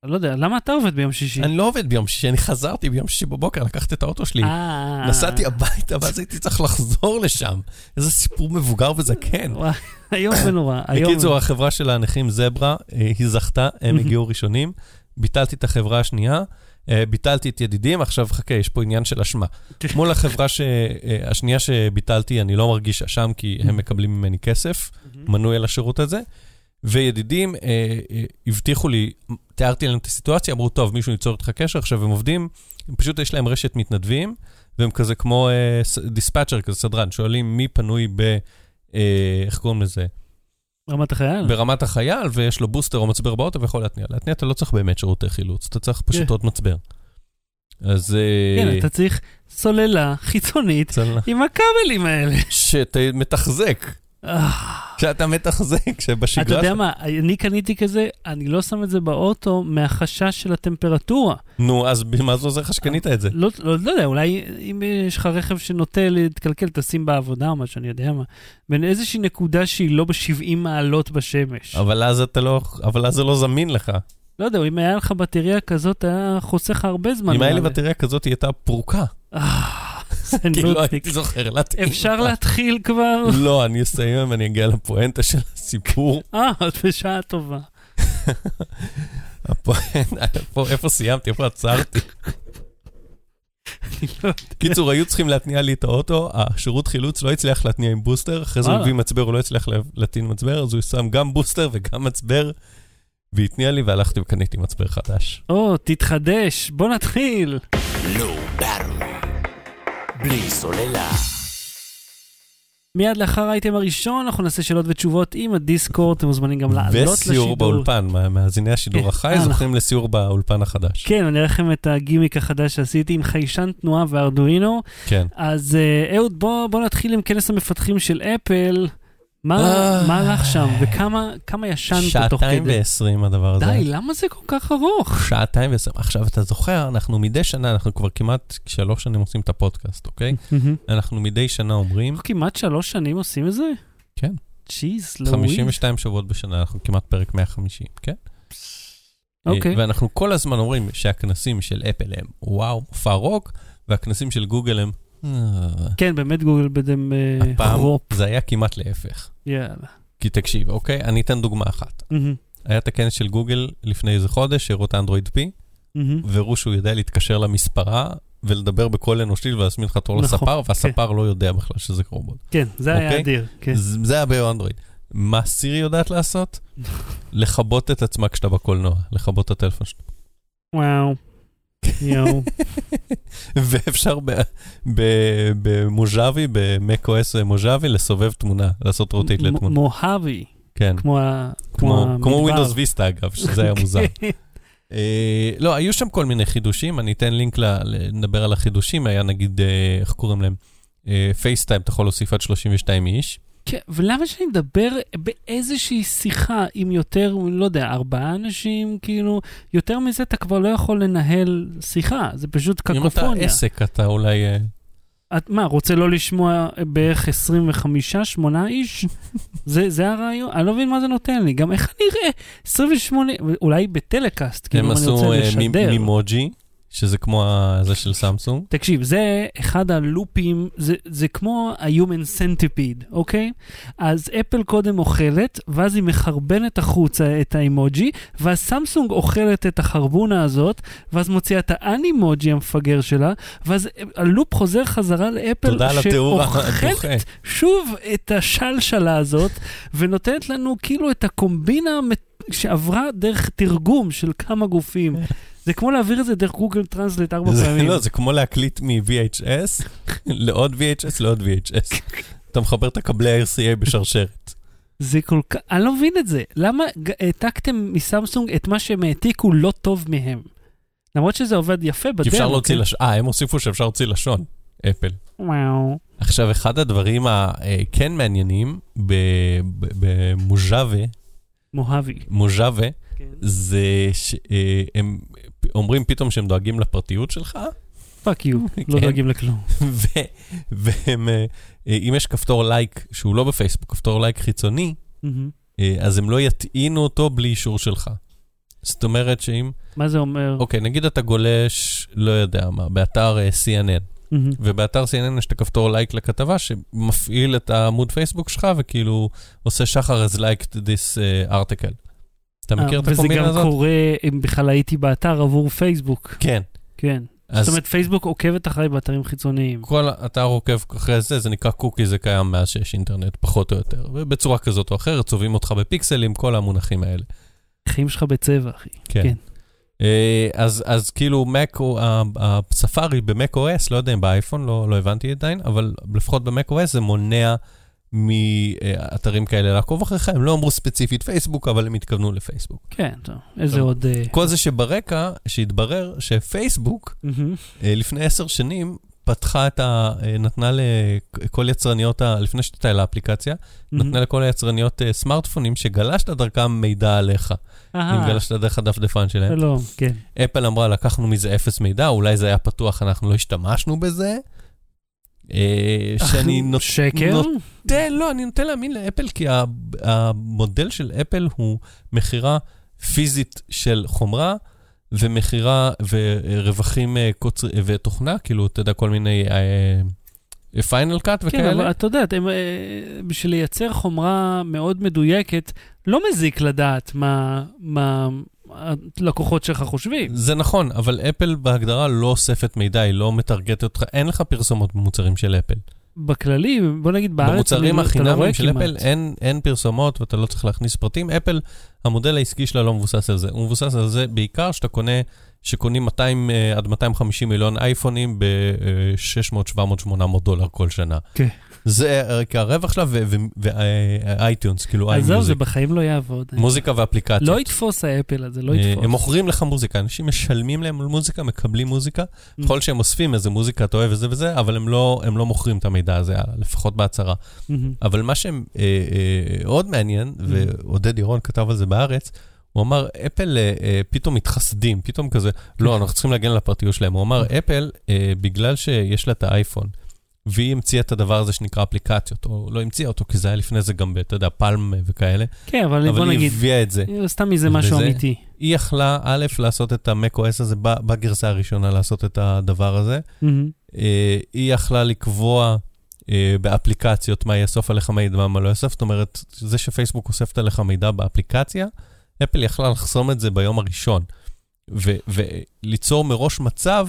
לא יודע, למה אתה עובד ביום שישי? אני לא עובד ביום שישי, אני חזרתי ביום שישי בבוקר, לקחתי את האוטו שלי. אה... נסעתי הביתה, ואז הייתי צריך לחזור לשם. איזה סיפור מבוגר וזקן. וואי, איום ונורא. (coughs) איום בקיצור, החברה של הנכים זברה, אה, היא זכתה, הם הגיעו ראשונים. ביטלתי את החברה השנייה, אה, ביטלתי את ידידים, עכשיו חכה, יש פה עניין של אשמה. מול החברה ש- השנייה שביטלתי, אני לא מרגיש אשם, כי הם מקבלים ממני כסף, מנוי על השירות הזה. וידידים אה, אה, הבטיחו לי, תיארתי להם את הסיטואציה, אמרו, טוב, מישהו ייצור איתך קשר, עכשיו הם עובדים, פשוט יש להם רשת מתנדבים, והם כזה כמו אה, ס- דיספאצ'ר, כזה סדרן, שואלים מי פנוי ב... אה, איך קוראים לזה? רמת החייל? ברמת החייל, ויש לו בוסטר או מצבר באוטו ויכול להתניע. להתניע אתה לא צריך באמת שירותי חילוץ, אתה צריך פשוט כן. עוד מצבר. אז... אה, כן, אתה צריך סוללה חיצונית. עם הכבלים האלה. שאתה מתחזק, אה, שאתה מתחזק, שבשגרה... אתה יודע מה, אני קניתי כזה, אני לא שם את זה באוטו מהחשש של הטמפרטורה. נו, אז מה זה עוזר לך שקנית את זה? לא, לא, לא יודע, אולי אם יש לך רכב שנוטה להתקלקל, תשים בעבודה או משהו, אני יודע מה. בין איזושהי נקודה שהיא לא ב-70 מעלות בשמש. אבל אז אתה לא... אבל אז זה לא זמין לך. לא יודע, אם היה לך בטריה כזאת, היה חוסך הרבה זמן. אם היה לי בטריה כזאת, היא הייתה פרוקה. כי לא. הייתי זוכר להתאים. אפשר. להתחיל כבר? לא, אני אסיים ואני אגיע לפואנטה של הסיפור. אה, את בשעה טובה. איפה סיימתי? איפה עצרתי? לא. קיצור, היו צריכים להתניע לי את האוטו, השירות חילוץ לא הצליח להתניע עם בוסטר, אחרי זה הוא. הביא מצבר, הוא לא הצליח לה- להטעין מצבר, אז הוא שם גם בוסטר וגם מצבר, והתניע לי והלכתי וקניתי מצבר חדש. או, תתחדש, בוא נתחיל. Low Battery. בלי סוללה. מיד לאחר האייטם הראשון, אנחנו נעשה שאלות ותשובות עם הדיסקורד, אתם מוזמנים גם לעלות לשידור. וסיור באולפן, מה- מאזיני השידור כן. החי אה, זוכים לסיור באולפן החדש. כן, אני אראה לכם את הגימיק החדש שעשיתי עם חיישן תנועה וארדואינו. כן. אז אה, אהוד, בוא, בוא נתחיל עם כנס המפתחים של אפל. מה, אה. הלך שם, וכמה כמה ישנת תוך כדי? שעתיים ועשרים הדבר הזה. די, למה זה כל כך ארוך? שעתיים ועשרים. עכשיו, אתה זוכר, אנחנו מדי שנה, אנחנו כבר כמעט שלוש שנים עושים את הפודקאסט, אוקיי? אנחנו מדי שנה אומרים, אנחנו כמעט שלוש שנים עושים את זה? כן. Jeez, Louise. 52 שבועות בשנה, אנחנו כמעט פרק 150, כן? אוקיי. אה, ואנחנו כל הזמן אומרים שהכנסים של אפל הם וואו, מופע רוק, והכנסים של גוגל הם... אה, כן, באמת גוגל בדם אה, הפעם. זה היה כמעט להפך. יאללה. כי תקשיב, אוקיי? אני אתן דוגמה אחת. היה את הכנס של גוגל לפני איזה חודש, שהראו את האנדרואיד P. והראו שהוא יודע להתקשר למספרה ולדבר בקול אנושי ולהזמין לך תור נכון, לספר, והספר לא יודע בכלל שזה רובוט. כן, זה היה אוקיי? אדיר. כן. זה היה באנדרואיד. מה סירי יודעת לעשות? (laughs) לכבות את עצמה כשאתה בקולנוע, לכבות את הטלפון שלך. וואו. (laughs) ואפשר ב Mojave, ב macOS Mojave, לסובב תמונה, לעשות rotate מ- לתמונה. מוהבי, כן, כמו ווינדוס ויסטה אגב, שזה היה מוזר. (laughs) כן. אה, לא, היו שם כל מיני חידושים, אני אתן לינק ל- ל- נדבר על החידושים, היה נגיד, אה, איך קוראים להם? פייסטיים, אתה יכול להוסיף עד 32 איש. כן, ולמה שאני מדבר באיזושהי שיחה עם יותר, לא יודע, ארבעה אנשים, כאילו, יותר מזה אתה כבר לא יכול לנהל שיחה, זה פשוט אם אתה קקופוניה. עסק, אתה אולי... אה, את מה, רוצה לא לשמוע בערך 25, 8 איש? (laughs) זה, זה הרעיון? אני לא מבין מה זה נותן לי. גם איך אני אראה 28, אולי בטלקאסט, כאילו הם אם אני עשו רוצה אה, לשדר. מימוג'י, שזה כמו זה של סמסונג. תקשיב, זה אחד הלופים, זה, זה כמו ה-human centipede, אוקיי? אז אפל קודם אוכלת, ואז היא מחרבנת החוצה את האימוג'י, ואז סמסונג אוכלת את החרבונה הזאת, ואז מוציאה את האנימוג'י המפגר שלה, ואז הלופ חוזר חזרה לאפל, שאוכלת. שוב את השלשלה הזאת, ונותנת לנו כאילו את הקומבינה המט- שעברה דרך תרגום של כמה גופים. (laughs) זה כמו להעביר את זה דרך Google Translate ארבע פעמים. לא, זה כמו להקליט מ-VHS (laughs) לעוד VHS לעוד VHS. אתה מחבר את הכבלי ה-RCA בשרשרת. זה כל כך, אני לא מבין את זה. למה העתקתם מסמסונג את מה שהם העתיקו לא טוב מהם? למרות שזה עובד יפה בדרך. כי אפשר להוציא לשון, אה, הם הוסיפו שאפשר להוציא לשון, אפל. וואו. עכשיו, אחד הדברים הכן מעניינים ב- ב- במוז'אווה, מוהבי. מוז'אווה, כן. זה שהם אומרים פתאום שהם דואגים לפרטיות שלך, fuck you, לא כן. דואגים לכלום. (laughs) ו- והם, אה, אה, אם יש כפתור לייק שהוא לא בפייסבוק, כפתור לייק חיצוני. אה, אז הם לא יטעינו אותו בלי אישור שלך. זאת אומרת שאם, מה זה אומר? אוקיי, נגיד אתה גולש, לא יודע מה, באתר אה, CNN, מהמם. ובאתר CNN יש את הכפתור לייק לכתבה שמפעיל את העמוד פייסבוק שלך וכאילו עושה שחר as liked this uh, article. אתה מכיר את אה, וזה הקומבינה גם הזאת? קורה אם בכלל הייתי באתר עבור פייסבוק. כן. כן. אז זאת אומרת, פייסבוק עוקבת אחריי באתרים חיצוניים. כל אתר עוקב אחרי זה, זה נקרא קוקי, זה קיים מאז שיש אינטרנט, פחות או יותר. ובצורה כזאת או אחרת, צובעים אותך בפיקסלים, כל המונחים האלה. חיים שלך בצבע, אחי. כן. כן. אה, אז, אז כאילו Mac, הספארי ב-Mac OS, לא יודע אם באייפון, לא, לא הבנתי עדיין, אבל לפחות ב-Mac OS זה מונע מאתרים כאלה לעקוב אחריך, הם לא אמרו ספציפית פייסבוק, אבל הם התכוונו לפייסבוק. כן, טוב. איזה טוב. עוד... אה, כל זה שברקע, שהתברר שפייסבוק. אה, לפני עשר שנים, פתחה את ה... אה, נתנה לכל יצרניות, ה... לפני שתתה לאפליקציה, נתנה לכל היצרניות אה, סמארטפונים שגלשת דרכם מידע עליך, אם אהה, גלשת דרך הדפדפן שלהם. שלום, כן. אפל אמרה, לקחנו מזה אפס מידע, אולי זה היה פתוח, אנחנו לא השתמשנו בזה. אה, שאני נות- שקר? נוטה, לא, אני נוטה להאמין לאפל, כי המודל של אפל הוא מכירה פיזית של חומרה, ומכירה ורווחים אה, קוצר- ותוכנה, כאילו, אתה יודע, כל מיני פיינל קאט כן, אבל וכאלה. אתה יודע, הם, אה, בשביל לייצר חומרה מאוד מדויקת, לא מזיק לדעת מה מה הלקוחות שלך חושבים. זה נכון, אבל אפל בהגדרה לא אוספת מידע, היא לא מטרגטת אותך, אין לך פרסומות במוצרים של אפל. בכללי, בוא נגיד בארץ, במוצרים לא החינמיים של. אפל אין, אין פרסומות ואתה לא צריך להכניס פרטים. אפל, המודל העסקי שלה לא מבוסס על זה. הוא מבוסס על זה בעיקר שאתה קונה, שקונים 200 אה, עד 250 מיליון אייפונים ב-600, 700, 800 דולר כל שנה. כן. זה אה, הרווח שלה ו iTunes, כאילו עזוב, זה. בחיים לא יעבוד. מוזיקה ואפליקציות. לא יתפוס האפל הזה, לא אה, יתפוס. הם מוכרים לך מוזיקה, אנשים משלמים להם על מוזיקה, מקבלים מוזיקה. Mm. ככל שהם אוספים איזה מוזיקה אתה אוהב וזה וזה, אבל הם לא, הם לא מוכרים את המידע הזה, לפחות בהצהרה. מהמם. אבל מה שעוד מעניין, ועודד ירון כתב על זה בארץ, הוא אמר, אפל אה, אה, פתאום מתחסדים, פתאום כזה, לא, אנחנו צריכים להגן על הפרטיות שלהם. הוא אמר, אפל, אה, בגלל שיש לה את האייפון, והיא המציאה את הדבר הזה שנקרא אפליקציות, או לא המציאה אותו, כי זה היה לפני זה גם, אתה יודע, פלם וכאלה, כן, אבל בוא אבל היא נגיד, הביאה את זה. סתם מזה משהו אמיתי. היא יכלה, א', לעשות את ה-Mac הזה בגרסה הראשונה, לעשות את הדבר הזה. אה, היא יכלה לקבוע אה, באפליקציות מה יאסוף עליך מידע, מה לא יאסוף. זאת אומרת, זה שפייסבוק אוספת עליך מידע באפליקציה, אפל יכלה לחסום את זה ביום הראשון. ו- וליצור מראש מצב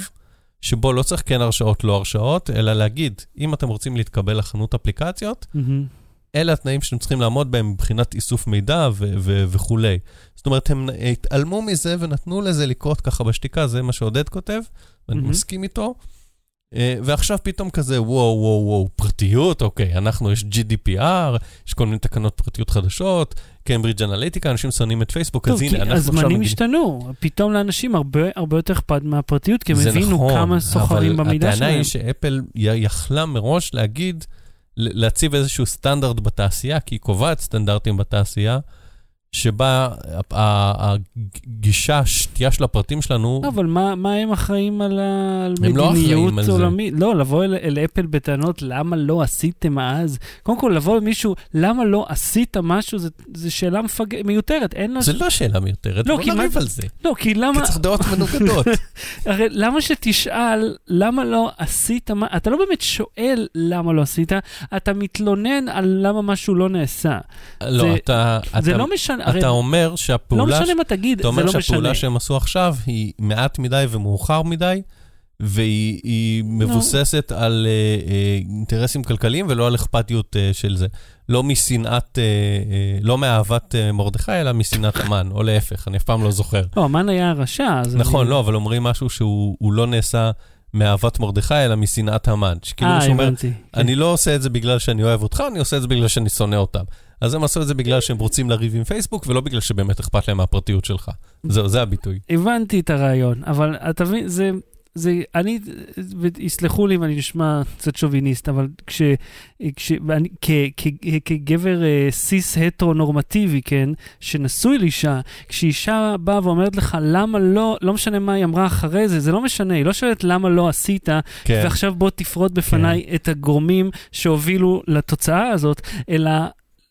שבו לא צריך כן הרשאות, לא הרשאות, אלא להגיד, אם אתם רוצים להתקבל לחנות אפליקציות, מהמם. אלה התנאים שאתם צריכים לעמוד בהם מבחינת איסוף מידע ו- ו- וכולי. זאת אומרת, הם התעלמו מזה ונתנו לזה לקרות ככה בשתיקה, זה מה שעודד כותב, ואני מהמם. מסכים איתו. אה, ועכשיו פתאום כזה, וואו, וואו, וואו, פרטיות, אוקיי, אנחנו, יש GDPR, יש כל מיני תקנות פרטיות חדשות, קיימברידג' אנליטיקה, אנשים שונאים את פייסבוק, טוב, אז כי הנה, אנחנו עכשיו... הזמנים מגיעים- השתנו, פתאום לאנשים הרבה הרבה יותר אכפת מהפרטיות, כי הם זה הבינו נכון, כמה סוחרים אבל במידע הטענה שלהם. היא שאפל יכלה מראש להגיד, להציב איזשהו סטנדרט בתעשייה, כי היא קובעת סטנדרטים בתעשייה, שבה הגישה, השתייה של הפרטים שלנו, אבל מה, מה הם אחראים על, ה... על לא מדיניות זה. עולמית? לא, לבוא אל, אל אפל בטענות למה לא עשיתם אז. קודם כל, לבוא למישהו, למה לא עשית משהו, זה שאלה מפג... מיותרת. אין לה... זה לא שאלה מיותרת, לא, בוא כי מה- נריב על זה. לא, כי כי למה... צריך דעות מנוגדות. (laughs) הרי למה שתשאל למה לא עשית מה... אתה לא באמת שואל למה לא עשית, אתה מתלונן על למה משהו לא נעשה. לא, זה- אתה זה אתה- לא משנה, הרי אתה אומר לא שהפעולה משנה מה תגיד, אתה זה אומר לא משנה. שהפעולה שהם עשו עכשיו היא מעט מדי ומאוחר מדי, והיא היא מבוססת על אה, אה, אינטרסים כלכליים ולא על אכפתיות אה, של זה. לא משנאת, אה, אה, לא מאהבת אה, מרדכי, אלא משנאת המן, או להפך, אני אף פעם לא זוכר. לא, המן היה הרשע, אז... נכון, אני... לא, אבל אומרים משהו שהוא הוא לא נעשה מאהבת מרדכי, אלא משנאת המן. שכאילו אה, מישהו אומר, הבנתי. אני לא עושה את זה בגלל שאני אוהב אותך, אני עושה את זה בגלל שאני שונא אותם. אז הם עשו את זה בגלל שהם רוצים לריב עם פייסבוק, ולא בגלל שבאמת אכפת להם מהפרטיות שלך. זהו, זה הביטוי. הבנתי את הרעיון, אבל אתה מבין, זה, זה, אני, יסלחו לי אם אני נשמע קצת שוביניסט, אבל כש, כש, אני, כ, כ, כגבר אה, סיס הטרו-נורמטיבי, כן, שנשוי לאישה, כשאישה באה ואומרת לך, למה לא, לא משנה מה היא אמרה אחרי זה, זה לא משנה, היא לא שואלת למה לא עשית, כן. ועכשיו בוא תפרוט בפניי את הגורמים שהובילו לתוצאה הזאת, אלא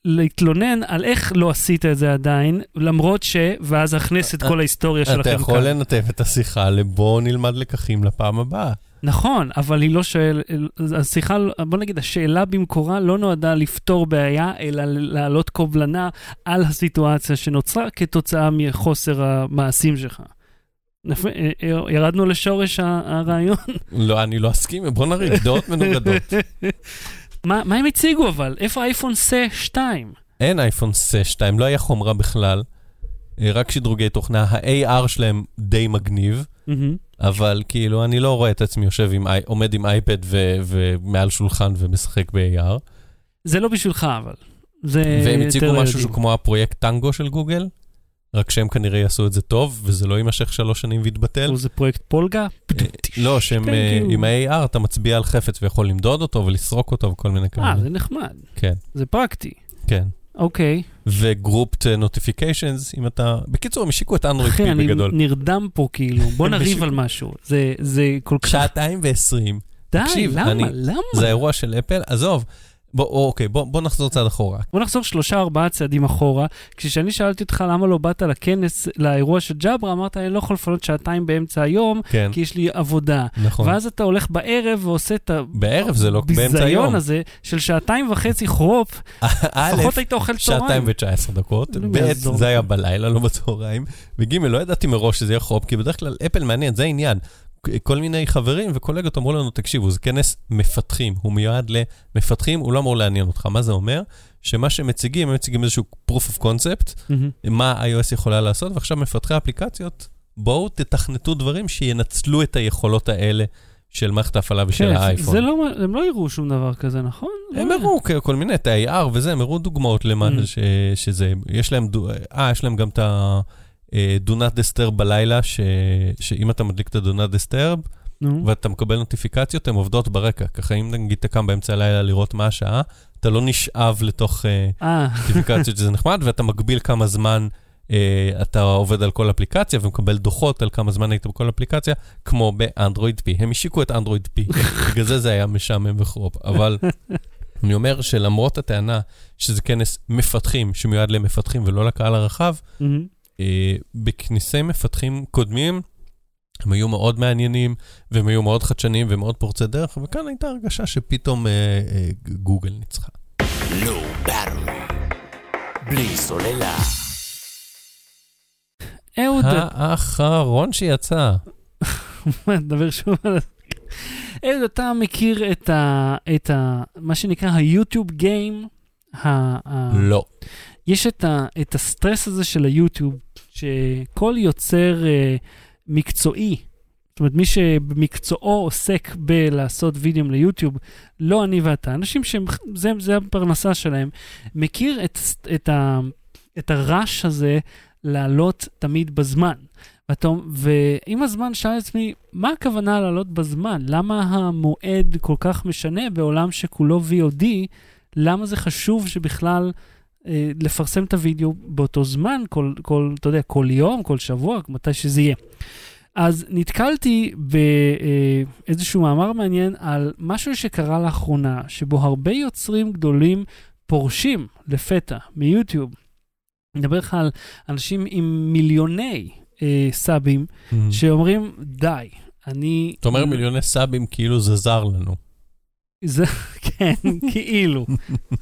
להתלונן על איך לא עשית את זה עדיין, למרות ש... ואז אכניס את כל ההיסטוריה שלכם אתה כאן. יכול לנתב את השיחה לבוא נלמד לקחים לפעם הבאה. נכון, אבל היא לא שואל... השיחה, בוא נגיד, השאלה במקורה לא נועדה לפתור בעיה, אלא להעלות קובלנה על הסיטואציה שנוצרה כתוצאה מחוסר המעשים שלך. אה, אה, ירדנו לשורש הרעיון. לא, אני לא אסכים, בוא נריב, דעות מנוגדות. (laughs) מה מה הם הציגו אבל? איפה האייפון סה 2? אין אייפון סה 2, לא היה חומרה בכלל, אה, רק שדרוגי תוכנה. ה-AR שלהם די מגניב, אבל כאילו, אני לא רואה את עצמי יושב עם, עומד עם אייפד ו- ומעל שולחן ומשחק ב-AR. זה לא בשבילך אבל. זה והם הציגו משהו. שהוא כמו הפרויקט טנגו של גוגל, רק שהם כנראה יעשו את זה טוב, וזה לא יימשך שלוש שנים ויתבטל. זה פרויקט פולגה? אה, לא, שהם כן, אה, כאילו. עם ה-AR אתה מצביע על חפץ ויכול למדוד אותו ולסרוק אותו וכל מיני כאלה. אה, זה נחמד. כן, זה פרקטי. כן. אוקיי. וגרופט נוטיפיקיישנס, אם אתה... בקיצור, הם השיקו את אנדרואיד אחי, פי אני בגדול. נרדם פה כאילו. (laughs) בוא נריב על משהו. זה- כל כך... שעתיים ועשרים. די, למה? אני- למה? זה האירוע של אפל, עזוב. בוא, אוקיי, בוא, בוא נחזור צעד אחורה. בוא נחזור שלושה ארבעה צעדים אחורה. כשאני שאלתי אותך למה לא באת לכנס, לאירוע של ג'אברה, אמרת, אני לא יכול לפנות שעתיים באמצע היום, כן, כי יש לי עבודה. נכון. ואז אתה הולך בערב ועושה את לא הביזיון. הזה של שעתיים וחצי חרופ, א', לפחות היית אוכל שעתיים צהריים. ותשע עשרה דקות, ב'. זה היה בלילה, לא בצהריים, וג', לא ידעתי מראש שזה יהיה חופ, כי בדרך כלל אפל מעניין, זה העניין. כל מיני חברים וקולגות אמרו לנו, תקשיבו, זה כנס מפתחים, הוא מיועד למפתחים, הוא לא אמור לעניין אותך. מה זה אומר? שמה שהם מציגים, הם מציגים איזשהו proof of concept, מהמם. מה iOS יכולה לעשות, ועכשיו מפתחי אפליקציות, בואו תתכנתו דברים שינצלו את היכולות האלה של מערכת ההפעלה ושל כן, האייפון. זה לא, הם לא יראו שום דבר כזה, נכון? הם לא. הראו כ- כל מיני, את ה-AR וזה, הם הראו דוגמאות למה Mm. ש- שזה, יש להם, אה, יש להם גם את ה... do not disturb בלילה, ש- שאם אתה מדליק את ה-do not disturb נו. ואתה מקבל נוטיפיקציות, הן עובדות ברקע. ככה אם נגיד אתה קם באמצע הלילה לראות מה השעה, אתה לא נשאב לתוך אה, אה, נוטיפיקציות שזה נחמד, ואתה מגביל כמה זמן אה, אתה עובד על כל אפליקציה ומקבל דוחות על כמה זמן היית בכל אפליקציה, כמו באנדרואיד פי. הם השיקו את אנדרואיד פי, (laughs) בגלל זה זה היה משעמם וחרופ. אבל אני אומר שלמרות הטענה שזה כנס מפתחים, שמיועד למפתחים ולא לקהל הרחב, בכנסי מפתחים קודמים, הם היו מאוד מעניינים, והם היו מאוד חדשניים ומאוד פורצי דרך, וכאן הייתה הרגשה שפתאום אה, אה, גוגל ניצחה. Battery. בלי סוללה. אהוד, האחרון שיצא. (laughs) נדבר שוב על זה. אהוד, אתה מכיר את ה... את ה... מה שנקרא היוטיוב גיים? ה- ה- לא. יש את, ה, את הסטרס הזה של היוטיוב, שכל יוצר אה, מקצועי, זאת אומרת, מי שבמקצועו עוסק בלעשות וידאוים ליוטיוב, לא אני ואתה, אנשים שזה זה הפרנסה שלהם, מכיר את, את, ה, את הרעש הזה לעלות תמיד בזמן. ואתה, ועם הזמן שאל לעצמי, מה הכוונה לעלות בזמן? למה המועד כל כך משנה בעולם שכולו VOD? למה זה חשוב שבכלל לפרסם את הוידאו באותו זמן, כל, כל, אתה יודע, כל יום, כל שבוע, מתי שזה יהיה. אז נתקלתי באיזשהו מאמר מעניין על משהו שקרה לאחרונה, שבו הרבה יוצרים גדולים פורשים לפתע מיוטיוב. אני מדבר לך על אנשים עם מיליוני אה, סאבים, שאומרים, די, אני... אתה אומר מיליוני סאבים כאילו זה זר לנו. זה, כן, כאילו,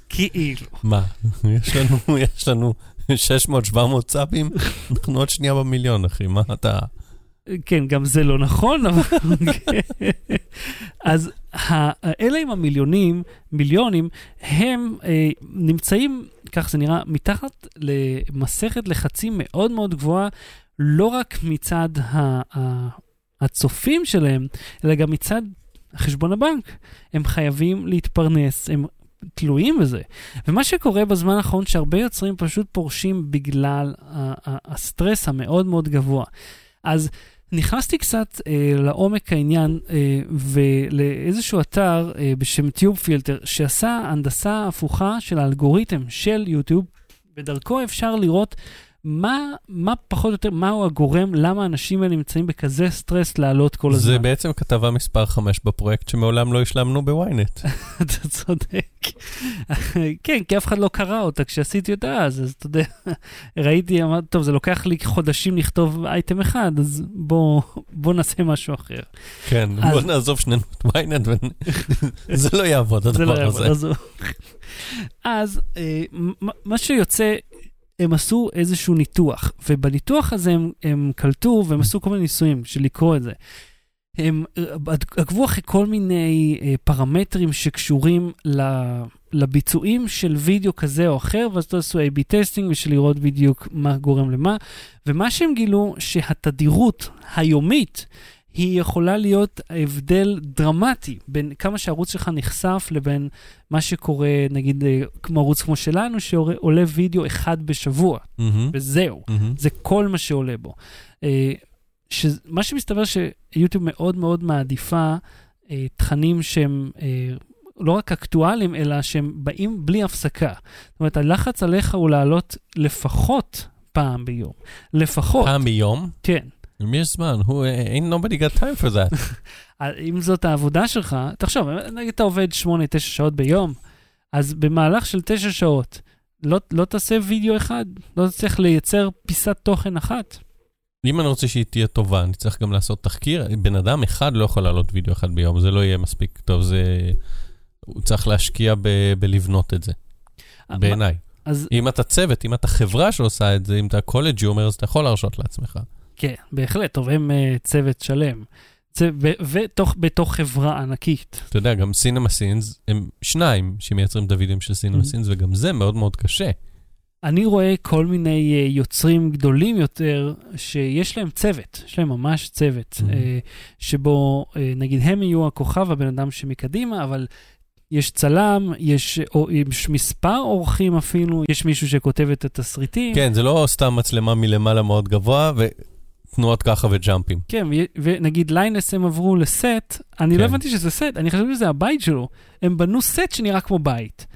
כאילו. מה? יש לנו, יש לנו 600-700 סאבים? אנחנו עוד שנייה במיליון, אחי, מה אתה... כן, גם זה לא נכון, אבל... אז אלה עם המיליונים, מיליונים, הם אה, נמצאים, כך זה נראה, מתחת למסכת לחצים מאוד מאוד גבוהה, לא רק מצד ה- ה- הצופים שלהם, אלא גם מצד חשבון הבנק. הם חייבים להתפרנס, הם תלויים בזה. ומה שקורה בזמן האחרון, שהרבה יוצרים פשוט פורשים בגלל הסטרס המאוד מאוד גבוה. אז נכנסתי קצת אה, לעומק העניין אה, ולאיזשהו אתר אה, בשם טיוב פילטר, שעשה הנדסה הפוכה של האלגוריתם של יוטיוב. בדרכו אפשר לראות מה, מה פחות או יותר, מהו הגורם, למה האנשים האלה נמצאים בכזה סטרס לעלות כל הזמן. זה בעצם כתבה מספר 5 בפרויקט שמעולם לא השלמנו בוויינט. (laughs) אתה צודק. כן, כי אף אחד לא קרא אותה כשעשיתי אותה אז, אז אתה יודע, ראיתי, אמרתי, טוב, זה לוקח לי חודשים לכתוב אייטם אחד, אז בוא, בוא נעשה משהו אחר. כן, אז- בוא נעזוב שנינו את וויינט, זה לא יעבוד זה לא הדבר יעבוד, הזה. אז, הוא- אז אה, מה שיוצא, הם עשו איזשהו ניתוח, ובניתוח הזה הם, הם קלטו והם עשו כל מיני ניסויים של לקרוא את זה. הם אה, עקבו אחרי כל מיני אה, פרמטרים שקשורים לביצועים של וידאו כזה או אחר, ואז אתה עשו A-B testing בשביל לראות בדיוק מה גורם למה, ומה שהם גילו, שהתדירות היומית היא יכולה להיות הבדל דרמטי בין כמה שהערוץ שלך נחשף לבין מה שקורה, נגיד, אה, כמו ערוץ כמו שלנו, שעולה וידאו אחד בשבוע, מהמם, וזהו. מהמם. זה כל מה שעולה בו. אה, שמה שמסתבר שיוטיוב מאוד מאוד מעדיפה אה, תכנים שהם אה, לא רק אקטואליים, אלא שהם באים בלי הפסקה. זאת אומרת, הלחץ עליך הוא לעלות לפחות פעם ביום. לפחות, פעם ביום? כן. למי יש זמן? Who- ain't nobody got time for that. (laughs) אה, אם זאת העבודה שלך, תחשוב, נגיד אתה עובד 8-9 שעות ביום, אז במהלך של 9 שעות, לא, לא תעשה וידאו אחד, לא תצליח לייצר פיסת תוכן אחת. אם אני רוצה שהיא תהיה טובה, אני צריך גם לעשות תחקיר. בן אדם אחד לא יכול לעלות וידאו אחד ביום, זה לא יהיה מספיק טוב, זה... הוא צריך להשקיע ב... בלבנות את זה, בעיניי. אז אם אתה צוות, אם אתה חברה שעושה את זה, אם אתה CollegeHumor, אז אתה יכול להרשות לעצמך. כן, בהחלט, עובדים uh, צוות שלם. צ... ו- ותוך, בתוך חברה ענקית. אתה יודע, גם Cinema Sins, הם שניים שמייצרים את הווידאוים של Cinema Mhm. Sins, וגם זה מאוד מאוד קשה. אני רואה כל מיני uh, יוצרים גדולים יותר, שיש להם צוות, יש להם ממש צוות, Mhm. uh, שבו uh, נגיד הם יהיו הכוכב, הבן אדם שמקדימה, אבל יש צלם, יש, או, יש מספר אורחים אפילו, יש מישהו שכותב את התסריטים. כן, זה לא סתם מצלמה מלמעלה מאוד גבוה, ותנועות ככה וג'אמפים. כן, ונגיד ליינס הם עברו לסט, אני לא כן. הבנתי שזה סט, אני חשבתי שזה הבית שלו. הם בנו סט שנראה כמו בית.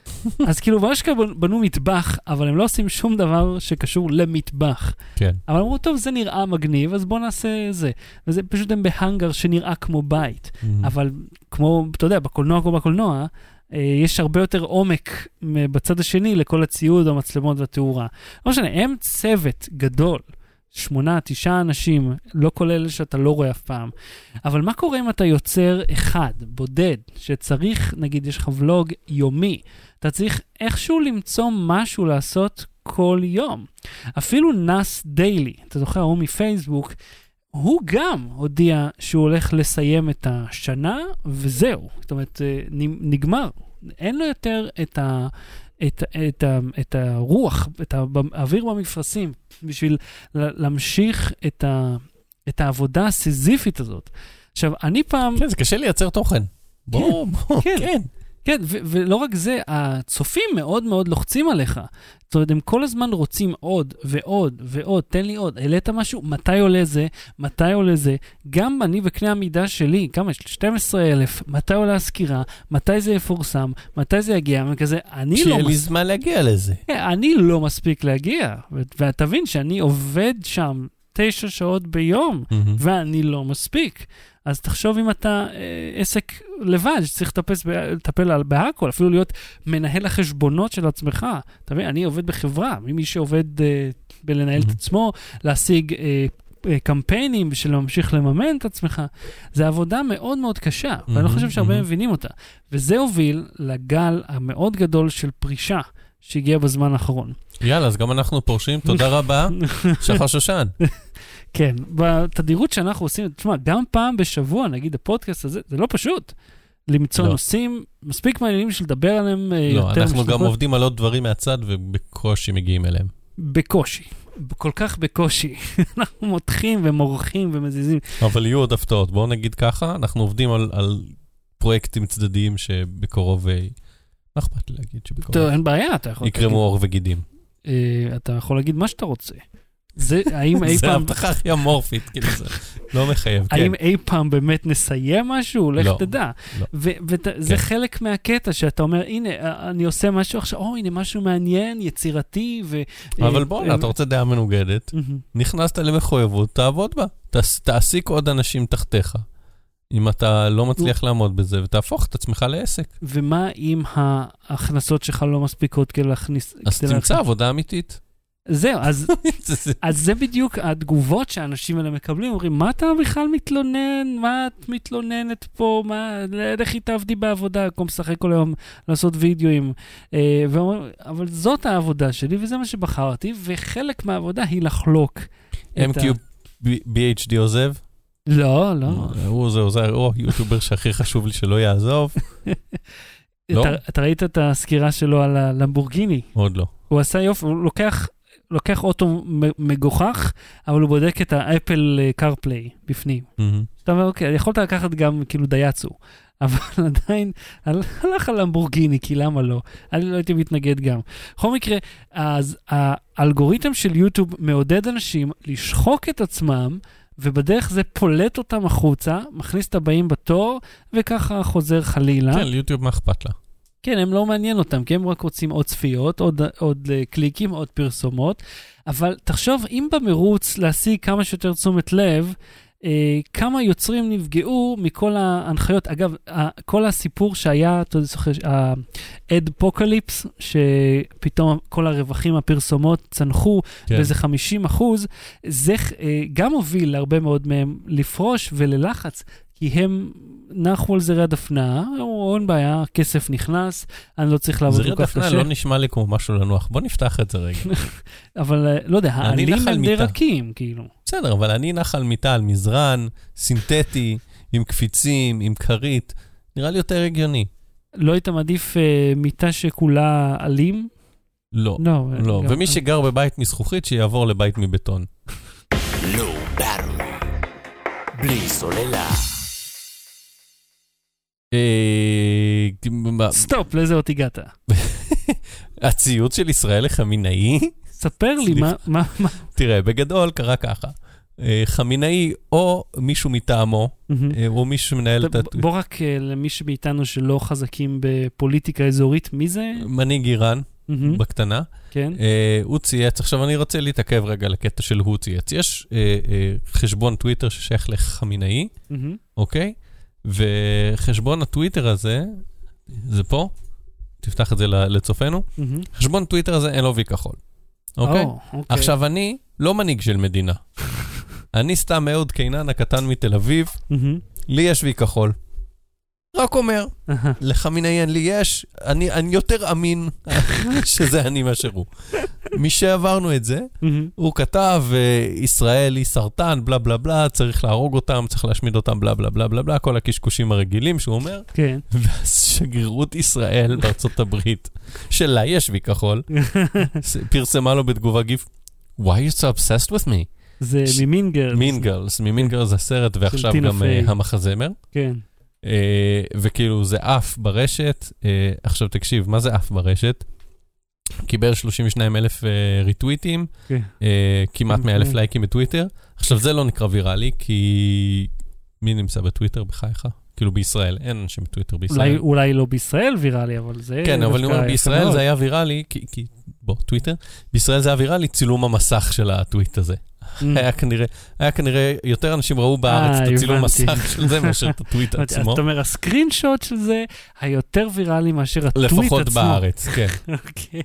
אז כאילו, באשכרה בנו מטבח, אבל הם לא עושים שום דבר שקשור למטבח. כן. אבל אמרו, טוב, זה נראה מגניב, אז בואו נעשה זה. וזה פשוט הם בהאנגר שנראה כמו בית. Mhm. אבל כמו, אתה יודע, בקולנוע כמו בקולנוע, אה, יש הרבה יותר עומק בצד השני לכל הציוד, המצלמות והתאורה. לא משנה, הם צוות גדול, שמונה, תשעה אנשים, לא כולל אלה שאתה לא רואה אף פעם. אבל מה קורה אם אתה יוצר אחד, בודד, שצריך, נגיד, יש לך ולוג יומי, אתה צריך איכשהו למצוא משהו לעשות כל יום. אפילו נאס דיילי, אתה זוכר, ההוא מפייסבוק, הוא גם הודיע שהוא הולך לסיים את השנה, וזהו. זאת אומרת, אה, נגמר. אין לו יותר את, ה, את, את, ה, את הרוח, את האוויר במפרשים, בשביל להמשיך את, ה, את העבודה הסיזיפית הזאת. עכשיו, אני פעם... כן, זה קשה לייצר תוכן. בוא, בוא, כן. כן. כן, ו- ולא רק זה, הצופים מאוד מאוד לוחצים עליך. זאת אומרת, הם כל הזמן רוצים עוד ועוד ועוד, תן לי עוד. העלית משהו, מתי עולה זה, מתי עולה זה. גם אני בקנה המידה שלי, כמה יש? לי? 12,000, מתי עולה הסקירה, מתי זה יפורסם, מתי זה יגיע, וכזה, אני לא שיהיה לי. זמן להגיע לזה. אני לא מספיק להגיע. ותבין שאני עובד שם תשע שעות ביום, Mhm. ואני לא מספיק. אז תחשוב אם אתה אה, עסק לבד, שצריך לטפס, לטפל על- בהכל, אפילו להיות מנהל החשבונות של עצמך. אתה מבין, אני עובד בחברה, ממי שעובד אה, בלנהל את Mhm. עצמו, להשיג אה, אה, קמפיינים בשביל להמשיך לממן את עצמך, זה עבודה מאוד מאוד קשה, ואני לא חושב שהרבה mhm. מבינים אותה. וזה הוביל לגל המאוד גדול של פרישה שהגיע בזמן האחרון. יאללה, אז גם אנחנו פורשים, תודה (laughs) רבה, שחר שושן. כן, בתדירות שאנחנו עושים, תשמע, גם פעם בשבוע, נגיד הפודקאסט הזה, זה לא פשוט. למצוא לא. נושאים מספיק מעניינים של לדבר עליהם אה, לא, יותר אנחנו משלוש גם. עובדים על עוד דברים מהצד ובקושי מגיעים אליהם. בקושי. כל כך בקושי. (laughs) אנחנו מותחים ומורחים ומזיזים. אבל יהיו עוד הפתעות. בואו נגיד ככה, אנחנו עובדים על, על פרויקטים צדדיים שבקרוב, אה, מה אכפת לי להגיד שבקרוב טוב, אין בעיה, אתה יכול... יקרמו עור וגידים. אה, אתה יכול להגיד מה שאתה רוצה. זה, האם אי (laughs) זה פעם... ההבטחה הכי אמורפית, כאילו זה לא מחייב, כן. האם אי פעם באמת נסיים משהו? לך לא, תדע. לא. וזה כן. חלק מהקטע שאתה אומר, הנה, אה, אני עושה משהו עכשיו, או, הנה, משהו מעניין, יצירתי, ו... אבל אה, בואנה, אה, אתה רוצה דעה מנוגדת. נכנסת למחויבות, תעבוד בה. תעס- תעסיק עוד אנשים תחתיך. אם אתה לא מצליח לעמוד בזה, ותהפוך את עצמך לעסק. ומה אם ההכנסות שלך לא מספיקות כדי להכניס... אז כדי תמצא להכניס- עבודה אמיתית. זהו, אז (laughs) אז זה בדיוק התגובות שהאנשים האלה מקבלים, אומרים, מה אתה בכלל מתלונן? מה את מתלוננת פה? מה, לכי תעבדי בעבודה, במקום לשחק כל היום, לעשות וידאוים. אה, ואומרים, אבל זאת העבודה שלי וזה מה שבחרתי, וחלק מהעבודה היא לחלוק. את ה- MQ-BHD עוזב? לא, לא. הוא זה עוזר, הוא היוטיובר שהכי חשוב לי שלא יעזוב. (laughs) לא? אתה, ראית את הסקירה שלו על הלמבורגיני? עוד לא. הוא עשה יופי, הוא לוקח... לוקח אוטו מגוחך, אבל הוא בודק את האפל קרפליי בפנים. מהמם. אתה אומר, אוקיי, יכולת לקחת גם כאילו דייצו, (laughs) אבל עדיין הל- הלך על למבורגיני, כי למה לא? אני לא הייתי מתנגד גם. בכל מקרה, אז האלגוריתם של יוטיוב מעודד אנשים לשחוק את עצמם, ובדרך זה פולט אותם החוצה, מכניס את הבאים בתור, וככה חוזר חלילה. כן, ליוטיוב מה אכפת לה? כן, הם לא מעניין אותם, כי הם רק רוצים עוד צפיות, עוד, עוד uh, קליקים, עוד פרסומות. אבל תחשוב, אם במרוץ להשיג כמה שיותר תשומת לב, uh, כמה יוצרים נפגעו מכל ההנחיות. אגב, כל הסיפור שהיה, אתה זוכר, ה Adpocalypse, שפתאום כל הרווחים, הפרסומות צנחו כן. באיזה 50 אחוז, זה uh, גם הוביל להרבה מאוד מהם לפרוש וללחץ, כי הם נחו על זרי הדפנה, אמרו, אין בעיה, כסף נכנס, אני לא צריך לעבוד זרי כל כך הדפנה קשה. לא נשמע לי כמו משהו לנוח. בוא נפתח את זה רגע. (laughs) אבל אה, לא יודע, העלים הם די. רכים, כאילו. בסדר, אבל אני נח על מיטה, על מזרן, סינתטי, עם קפיצים, עם כרית. נראה לי יותר הגיוני. לא היית מעדיף אה, מיטה שכולה עלים? לא. לא. אה, לא, גם- ומי שגר בבית מזכוכית, שיעבור לבית מבטון. לא. בלי סוללה. אה, סטופ, לאיזה אות הגעת? (laughs) הציוץ של ישראל לחמינאי? ספר לי. מה- תראה, בגדול קרה ככה. אה, חמינאי או מישהו מטעמו. אה, או מישהו שמנהל את בוא רק למי שמאיתנו שלא חזקים בפוליטיקה אזורית, מי זה? מנהיג איראן, בקטנה. כן. אה, הוא צייץ, עכשיו אני רוצה להתעכב רגע לקטע של הוא צייץ. יש אה, אה, חשבון טוויטר ששייך לחמינאי. אוקיי? וחשבון הטוויטר הזה, זה פה? תפתח את זה ל- לצופינו. מהמם. חשבון טוויטר הזה אין לו וי כחול, אוקיי? או, אוקיי. עכשיו, אני לא מנהיג של מדינה. (laughs) אני סתם אהוד קינן הקטן מתל אביב, מהמם. לי יש וי כחול. רק אומר, אהה. (laughs) לחמינאי אין לי יש, אני, אני יותר אמין (laughs) שזה אני מאשר הוא. משעברנו את זה. הוא כתב, אה, ישראל היא סרטן, בלה בלה בלה, צריך להרוג אותם, צריך להשמיד אותם, בלה בלה בלה בלה בלה, כל הקשקושים הרגילים שהוא אומר. כן. (laughs) ואז שגרירות ישראל בארצות הברית, שלה יש וי כחול, פרסמה לו בתגובה גיף, why you so obsessed with me? זה ממין גרס. מין גרלס, ממין גרלס הסרט, ועכשיו גם אה. המחזמר. כן. אה, וכאילו זה עף ברשת, אה, עכשיו תקשיב, מה זה עף ברשת? קיבל 32 אלף אה, ריטוויטים, כן. כמעט 100 אלף אוקיי. לייקים בטוויטר. עכשיו זה לא נקרא ויראלי, כי מי נמצא בטוויטר בחייך? כאילו בישראל, אין אנשים בטוויטר אולי, בישראל. אולי לא בישראל ויראלי, אבל זה... כן, אבל אני אומר, בישראל. זה היה ויראלי, כי, כי, בוא, טוויטר, בישראל זה היה ויראלי צילום המסך של הטוויט הזה. Mm. היה כנראה, היה כנראה, יותר אנשים ראו בארץ אה, את הצילום. מסך של זה מאשר את הטוויט (laughs) עצמו. אתה אומר, הסקרין שוט של זה היותר ויראלי מאשר הטוויט עצמו. לפחות בארץ, כן. (laughs) אוקיי.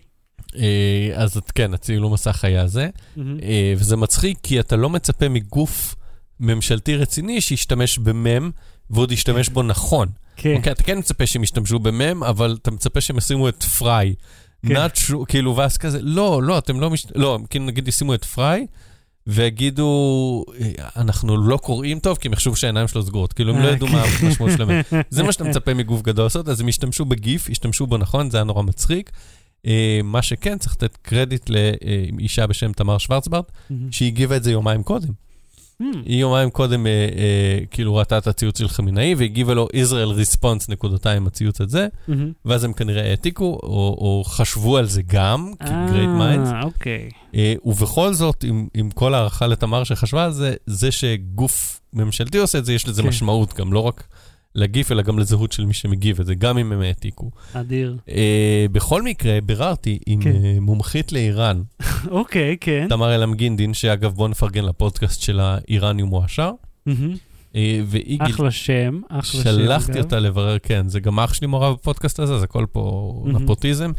אה, אז כן, הצילום מסך היה זה. אה, וזה מצחיק כי אתה לא מצפה מגוף ממשלתי רציני שישתמש במם, ועוד ישתמש בו נכון. כן. אוקיי, אתה כן מצפה שהם ישתמשו במם, אבל אתה מצפה שהם ישימו את פריי. כן. נאצ'ו, כאילו, ואז כזה, לא, לא, אתם לא, מש... לא, כאילו נגיד ישימו את פריי, ויגידו, "אה, אנחנו לא קוראים טוב, כי הם יחשבו שהעיניים שלו סגורות. כאילו, הם לא אה, ידעו כן. מה המשמעות שלהם. זה מה שאתה מצפה מגוף גדול לעשות, אז הם השתמשו בגיף, השתמשו בו נכון, זה היה נורא מצחיק. אה, מה שכן, צריך לתת קרדיט לאישה בשם תמר שוורצברט, שהיא הגיבה את זה יומיים קודם. היא יומיים קודם, אה, אה, כאילו, ראתה את הציוץ של חמינאי, והגיבה לו Israel Response נקודתיים הציוץ הזה. ואז הם כנראה העתיקו, או, או חשבו על זה גם, כ-Great Minds. אה, אוקיי. אה, ובכל זאת, עם, עם כל הערכה לתמר שחשבה על זה, זה שגוף ממשלתי עושה את זה, יש לזה כן. משמעות גם, לא רק לגיף, אלא גם לזהות של מי שמגיב את זה, גם אם הם העתיקו. אדיר. אה, בכל מקרה, ביררתי עם כן. אה, מומחית לאיראן, (laughs) אוקיי, כן. תמר אלמגינדין, שאגב, בוא נפרגן לפודקאסט שלה, איראניום מועשר. אה, והיא. אחלה שם, אחלה שם. שלחתי. אותה לברר, כן, זה גם אח שלי מורה בפודקאסט הזה, זה הכל פה. נפוטיזם.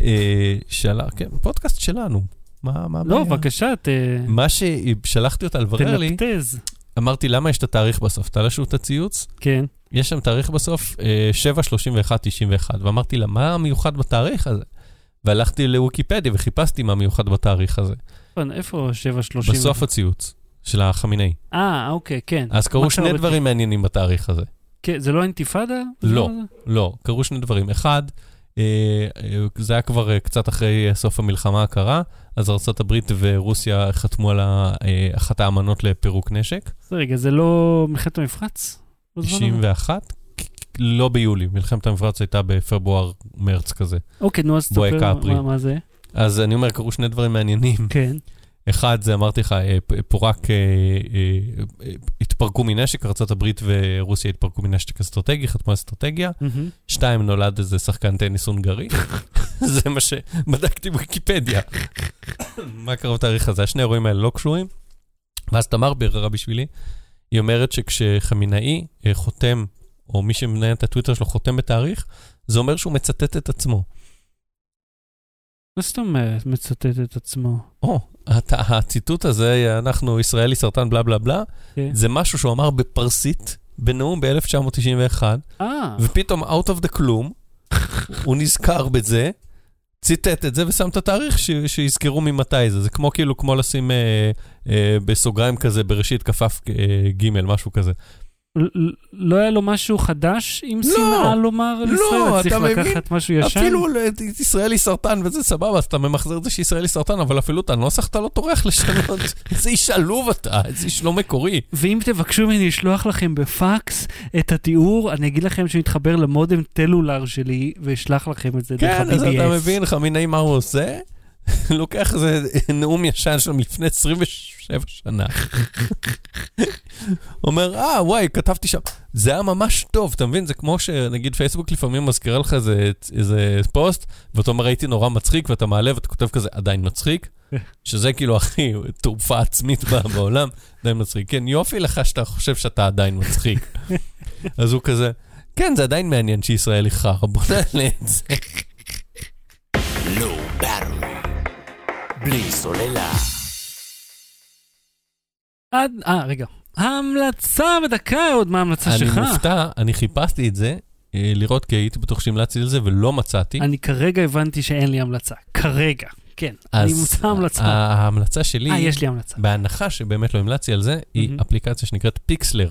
אה, שאלה, כן, פודקאסט שלנו. מה, מה לא, הבעיה? בבקשה, ת... מה ששלחתי אותה לברר לי, תנפטז. אמרתי, למה יש את התאריך בסוף? תעלה שוב את הציוץ? כן. יש שם תאריך בסוף, אה, 7, 31, 91, ואמרתי לה, מה המיוחד בתאריך הזה? והלכתי לוויקיפדיה וחיפשתי מה מיוחד בתאריך הזה. נכון, איפה 730? בסוף הציוץ של החמינאי. אה, אוקיי, כן. אז קרו שני דברים מעניינים בתאריך הזה. כן, זה לא אינתיפאדה? לא. לא, קרו שני דברים. אחד, אה, אה, זה היה כבר אה, קצת אחרי אה, סוף המלחמה הקרה, אז ארה"ב ורוסיה חתמו על אה, אחת האמנות לפירוק נשק. רגע, זה לא מלחמת המפרץ? בזמן הזה? 91? לא ביולי, מלחמת המפרץ הייתה בפברואר-מרץ כזה. אוקיי, נו, אז תספר. מה- מה זה. אז אני אומר, קרו שני דברים מעניינים. כן. אחד, זה אמרתי לך, אה, פורק, אה, אה, התפרקו מנשק, ארה"ב ורוסיה התפרקו מנשק אסטרטגי, חתמו אסטרטגיה. שתיים, נולד איזה שחקן טניס הונגרי. (laughs) זה מה שבדקתי בוויקיפדיה. (coughs) מה קרה בתאריך הזה? השני האירועים האלה לא קשורים. ואז תמר ביררה בשבילי, היא אומרת שכשחמינאי אה, חותם, או מי שמנהל את הטוויטר שלו חותם בתאריך, זה אומר שהוא מצטט את עצמו. מה זאת אומרת מצטט את עצמו? או, הת- הציטוט הזה, אנחנו ישראלי סרטן בלה בלה בלה, כן. זה משהו שהוא אמר בפרסית, בנאום ב-1991, אה, ופתאום, out of the כלום, הוא נזכר בזה, ציטט את זה ושם את התאריך ש- שיזכרו ממתי זה. זה כמו כאילו, כמו לשים אה, אה, בסוגריים כזה, בראשית כפף אה, ג', משהו כזה. לא היה לו משהו חדש עם לא. שנאה לומר על לא, ישראל? צריך אתה מבין? לקחת משהו ישן? אפילו ל- ישראלי סרטן וזה סבבה, אז אתה ממחזר את זה שישראלי סרטן, אבל אפילו את הנוסח אתה לא טורח לשנות. (laughs) איזה איש עלוב אתה, איזה איש לא מקורי. ואם תבקשו ממני לשלוח לכם בפקס את התיאור, אני אגיד לכם שנתחבר למודם טלולר שלי, ואשלח לכם את זה דרך כן, אז אתה ה-BBS. מבין, חמינאי מה הוא עושה? (laughs) לוקח איזה נאום ישן שלו מלפני 27 שנה. אומר, אה, וואי, כתבתי שם. זה היה ממש טוב, אתה מבין? זה כמו שנגיד פייסבוק לפעמים מזכירה לך איזה, איזה פוסט, ואתה אומר, הייתי נורא מצחיק, ואתה מעלה ואתה כותב כזה, עדיין מצחיק, שזה כאילו הכי תעופה עצמית בעולם, עדיין מצחיק. כן, יופי לך שאתה חושב שאתה עדיין מצחיק. אז הוא כזה, כן, זה עדיין מעניין שישראל היא חרא, בוא נעלה את זה. בלי סוללה. עד, אה, רגע. ההמלצה בדקה עוד מה ההמלצה אני שלך. מופתע, אני חיפשתי את זה, אה, לראות כי הייתי בטוח שהמלצתי על זה ולא מצאתי. אני כרגע הבנתי שאין לי המלצה. כרגע. כן, אני מוצא המלצה. ההמלצה שלי, אה, יש לי המלצה. בהנחה שבאמת לא המלצתי על זה, היא. אפליקציה שנקראת פיקסלר,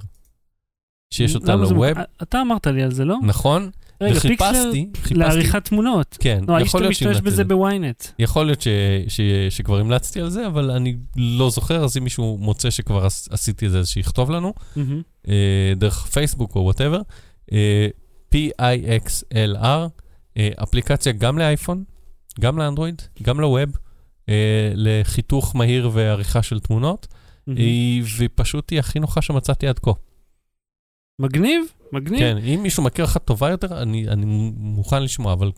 שיש אותה למה זה- לווב, אתה אמרת לי על זה, לא? נכון? רגע, וחיפשתי, חיפשתי, לעריכת תמונות. כן, לא, האיש יכול להיות משתמש שהמלצתי בזה על זה. בוויינט. יכול להיות ש- ש- שכבר המלצתי על זה, אבל אני לא זוכר, אז אם מישהו מוצא שכבר עש- עשיתי את זה, אז שיכתוב לנו. אה, דרך פייסבוק או וואטאבר, אה, PIXLR, אה, אפליקציה גם לאייפון, גם לאנדרואיד, גם לווב, לחיתוך מהיר ועריכה של תמונות, מהמם. היא- ופשוט היא הכי נוחה שמצאתי עד כה. מגניב, מגניב. כן, אם מישהו מכיר לך טובה יותר, אני, אני מוכן לשמוע, אבל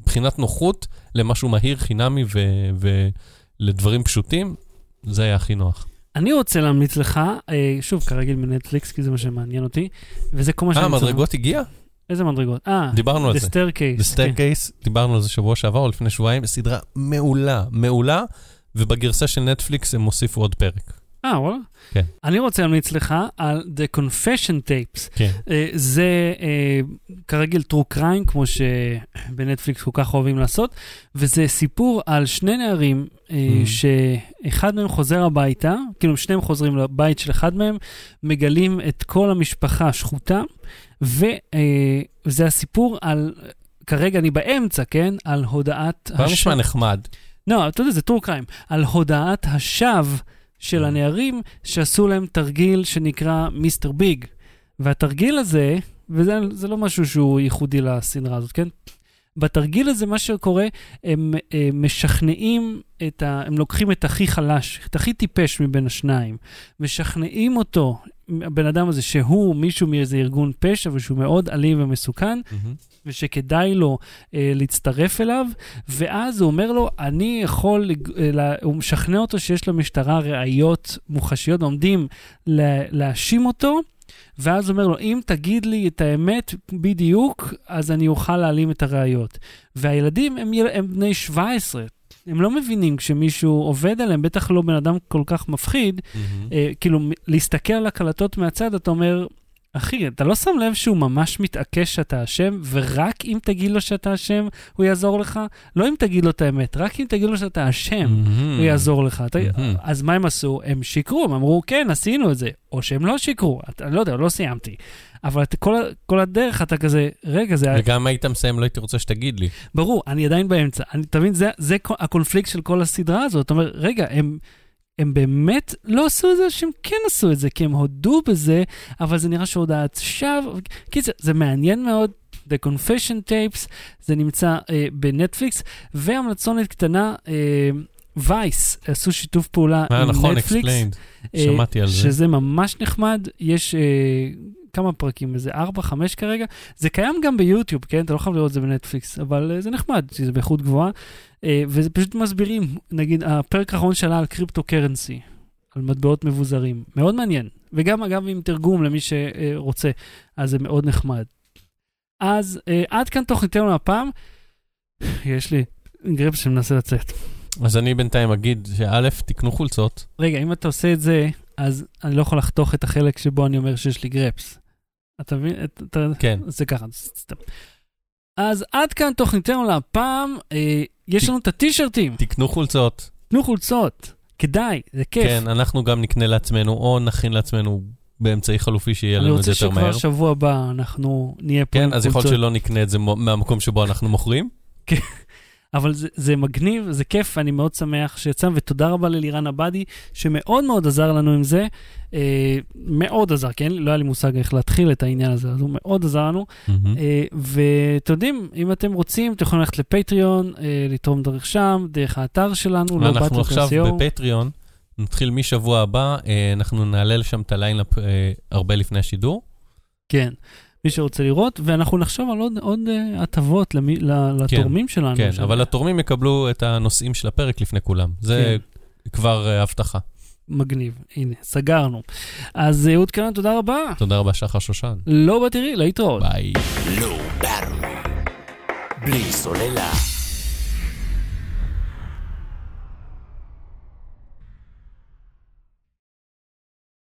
מבחינת נוחות, למשהו מהיר, חינמי ו- ולדברים פשוטים, זה היה הכי נוח. אני רוצה להמליץ לך, אה, שוב, כרגיל מנטפליקס, כי זה מה שמעניין אותי, וזה כל מה שאני אה, רוצה- מדרגות הגיע? איזה מדרגות? אה, דיברנו על The זה. Staircase. The Staircase, דיברנו על זה שבוע שעבר או לפני שבועיים, סדרה מעולה, מעולה, ובגרסה של נטפליקס הם הוסיפו עוד פרק. אה, וואלה? כן. אני רוצה להמליץ לך על The Confession Tapes. כן. אה, זה אה, כרגיל true crime, כמו שבנטפליקס כל כך אוהבים לעשות, וזה סיפור על שני נערים אה, Mm. שאחד מהם חוזר הביתה, כאילו שניהם חוזרים לבית של אחד מהם, מגלים את כל המשפחה שחוטה, וזה הסיפור על כרגע אני באמצע, כן? על הודעת... כבר נשמע נחמד. לא, אתה יודע, זה טור קריים. על הודעת השווא של הנערים שעשו להם תרגיל שנקרא מיסטר ביג. והתרגיל הזה, וזה זה לא משהו שהוא ייחודי לסדרה הזאת, כן? בתרגיל הזה, מה שקורה, הם, הם משכנעים את ה... הם לוקחים את הכי חלש, את הכי טיפש מבין השניים, משכנעים אותו, הבן אדם הזה, שהוא מישהו מאיזה ארגון פשע ושהוא מאוד אלים ומסוכן, מהמם. ושכדאי לו אה, להצטרף אליו, ואז הוא אומר לו, אני יכול, אה, הוא משכנע אותו שיש למשטרה ראיות מוחשיות, עומדים לה, להאשים אותו, ואז הוא אומר לו, אם תגיד לי את האמת בדיוק, אז אני אוכל להעלים את הראיות. והילדים הם, יל- הם בני 17. הם לא מבינים כשמישהו עובד עליהם, בטח לא בן אדם כל כך מפחיד, מהמם. אה, כאילו, להסתכל על הקלטות מהצד, אתה אומר, אחי, אתה לא שם לב שהוא ממש מתעקש שאתה אשם, ורק אם תגיד לו שאתה אשם, הוא יעזור לך? לא אם תגיד לו את האמת, רק אם תגיד לו שאתה אשם, מהמם. הוא יעזור לך. מהמם. אז מה הם עשו? הם שיקרו, הם אמרו, כן, עשינו את זה. או שהם לא שיקרו, אתה לא יודע, לא סיימתי. אבל אתה, כל, כל הדרך אתה כזה, רגע, זה... וגם היית מסיים, לא הייתי רוצה שתגיד לי. ברור, אני עדיין באמצע. אני, אתה מבין, זה, זה הקונפליקט של כל הסדרה הזאת. אתה אומר, רגע, הם, הם באמת לא עשו את זה, שהם כן עשו את זה, כי הם הודו בזה, אבל זה נראה שהודעת שווא. קיצר, זה מעניין מאוד. The Confession Tapes, זה נמצא אה, בנטפליקס, והמלצונת קטנה, אה, וייס עשו שיתוף פעולה מה עם נכון, נטפליקס. explained. אה, שמעתי על זה. שזה ממש נחמד, יש אה, כמה פרקים, איזה 4-5 כרגע. זה קיים גם ביוטיוב, כן? אתה לא חייב לראות את זה בנטפליקס, אבל אה, זה נחמד, זה באיכות גבוהה. אה, וזה פשוט מסבירים, נגיד, הפרק האחרון שלה על קריפטו קרנסי, על מטבעות מבוזרים. מאוד מעניין. וגם, אגב, עם תרגום למי שרוצה, אז זה מאוד נחמד. אז אה, עד כאן תוכניתנו הפעם. יש לי גרפס שמנסה לצאת. אז אני בינתיים אגיד שא', תקנו חולצות. רגע, אם אתה עושה את זה, אז אני לא יכול לחתוך את החלק שבו אני אומר שיש לי גרפס. אתה מבין? את- אתה... כן. זה ככה, סתם. אז עד כאן תוכניתנו להפעם. אה, יש ת- לנו את הטישרטים, תקנו חולצות. תנו חולצות. כדאי, זה כיף. כן, אנחנו גם נקנה לעצמנו, או נכין לעצמנו באמצעי חלופי שיהיה אני לנו את רוצה זה יותר מהר. שכבר שבוע הבא אנחנו נהיה פה עם כן, אז יכול להיות חולצות. שלא נקנה את זה מהמקום שבו אנחנו מוכרים. אבל זה, זה מגניב, זה כיף, אני מאוד שמח שיצא, ותודה רבה ללירן עבדי, שמאוד מאוד עזר לנו עם זה. אה, מאוד עזר, כן? לא היה לי מושג איך להתחיל את העניין הזה, אז הוא מאוד עזר לנו. מהמם. אה, ואתם יודעים, אם אתם רוצים, אתם יכולים ללכת לפטריון, אה, לתרום דרך שם, דרך האתר שלנו, לא אנחנו באתם עכשיו. בפטריון, נתחיל משבוע הבא, אה, אנחנו נעלה לשם את ה lineup אה, הרבה לפני השידור. כן, מי שרוצה לראות, ואנחנו נחשוב על עוד, עוד אה, הטבות למי, ל- לתורמים שלנו. כן, שם. אבל התורמים יקבלו את הנושאים של הפרק לפני כולם. זה כבר אה, הבטחה. מגניב, הנה, סגרנו. אז אה, אהוד קנן, תודה רבה. תודה רבה, שחר שושן. לא בתראי, להתראות. ביי. Low Battery. בלי סוללה.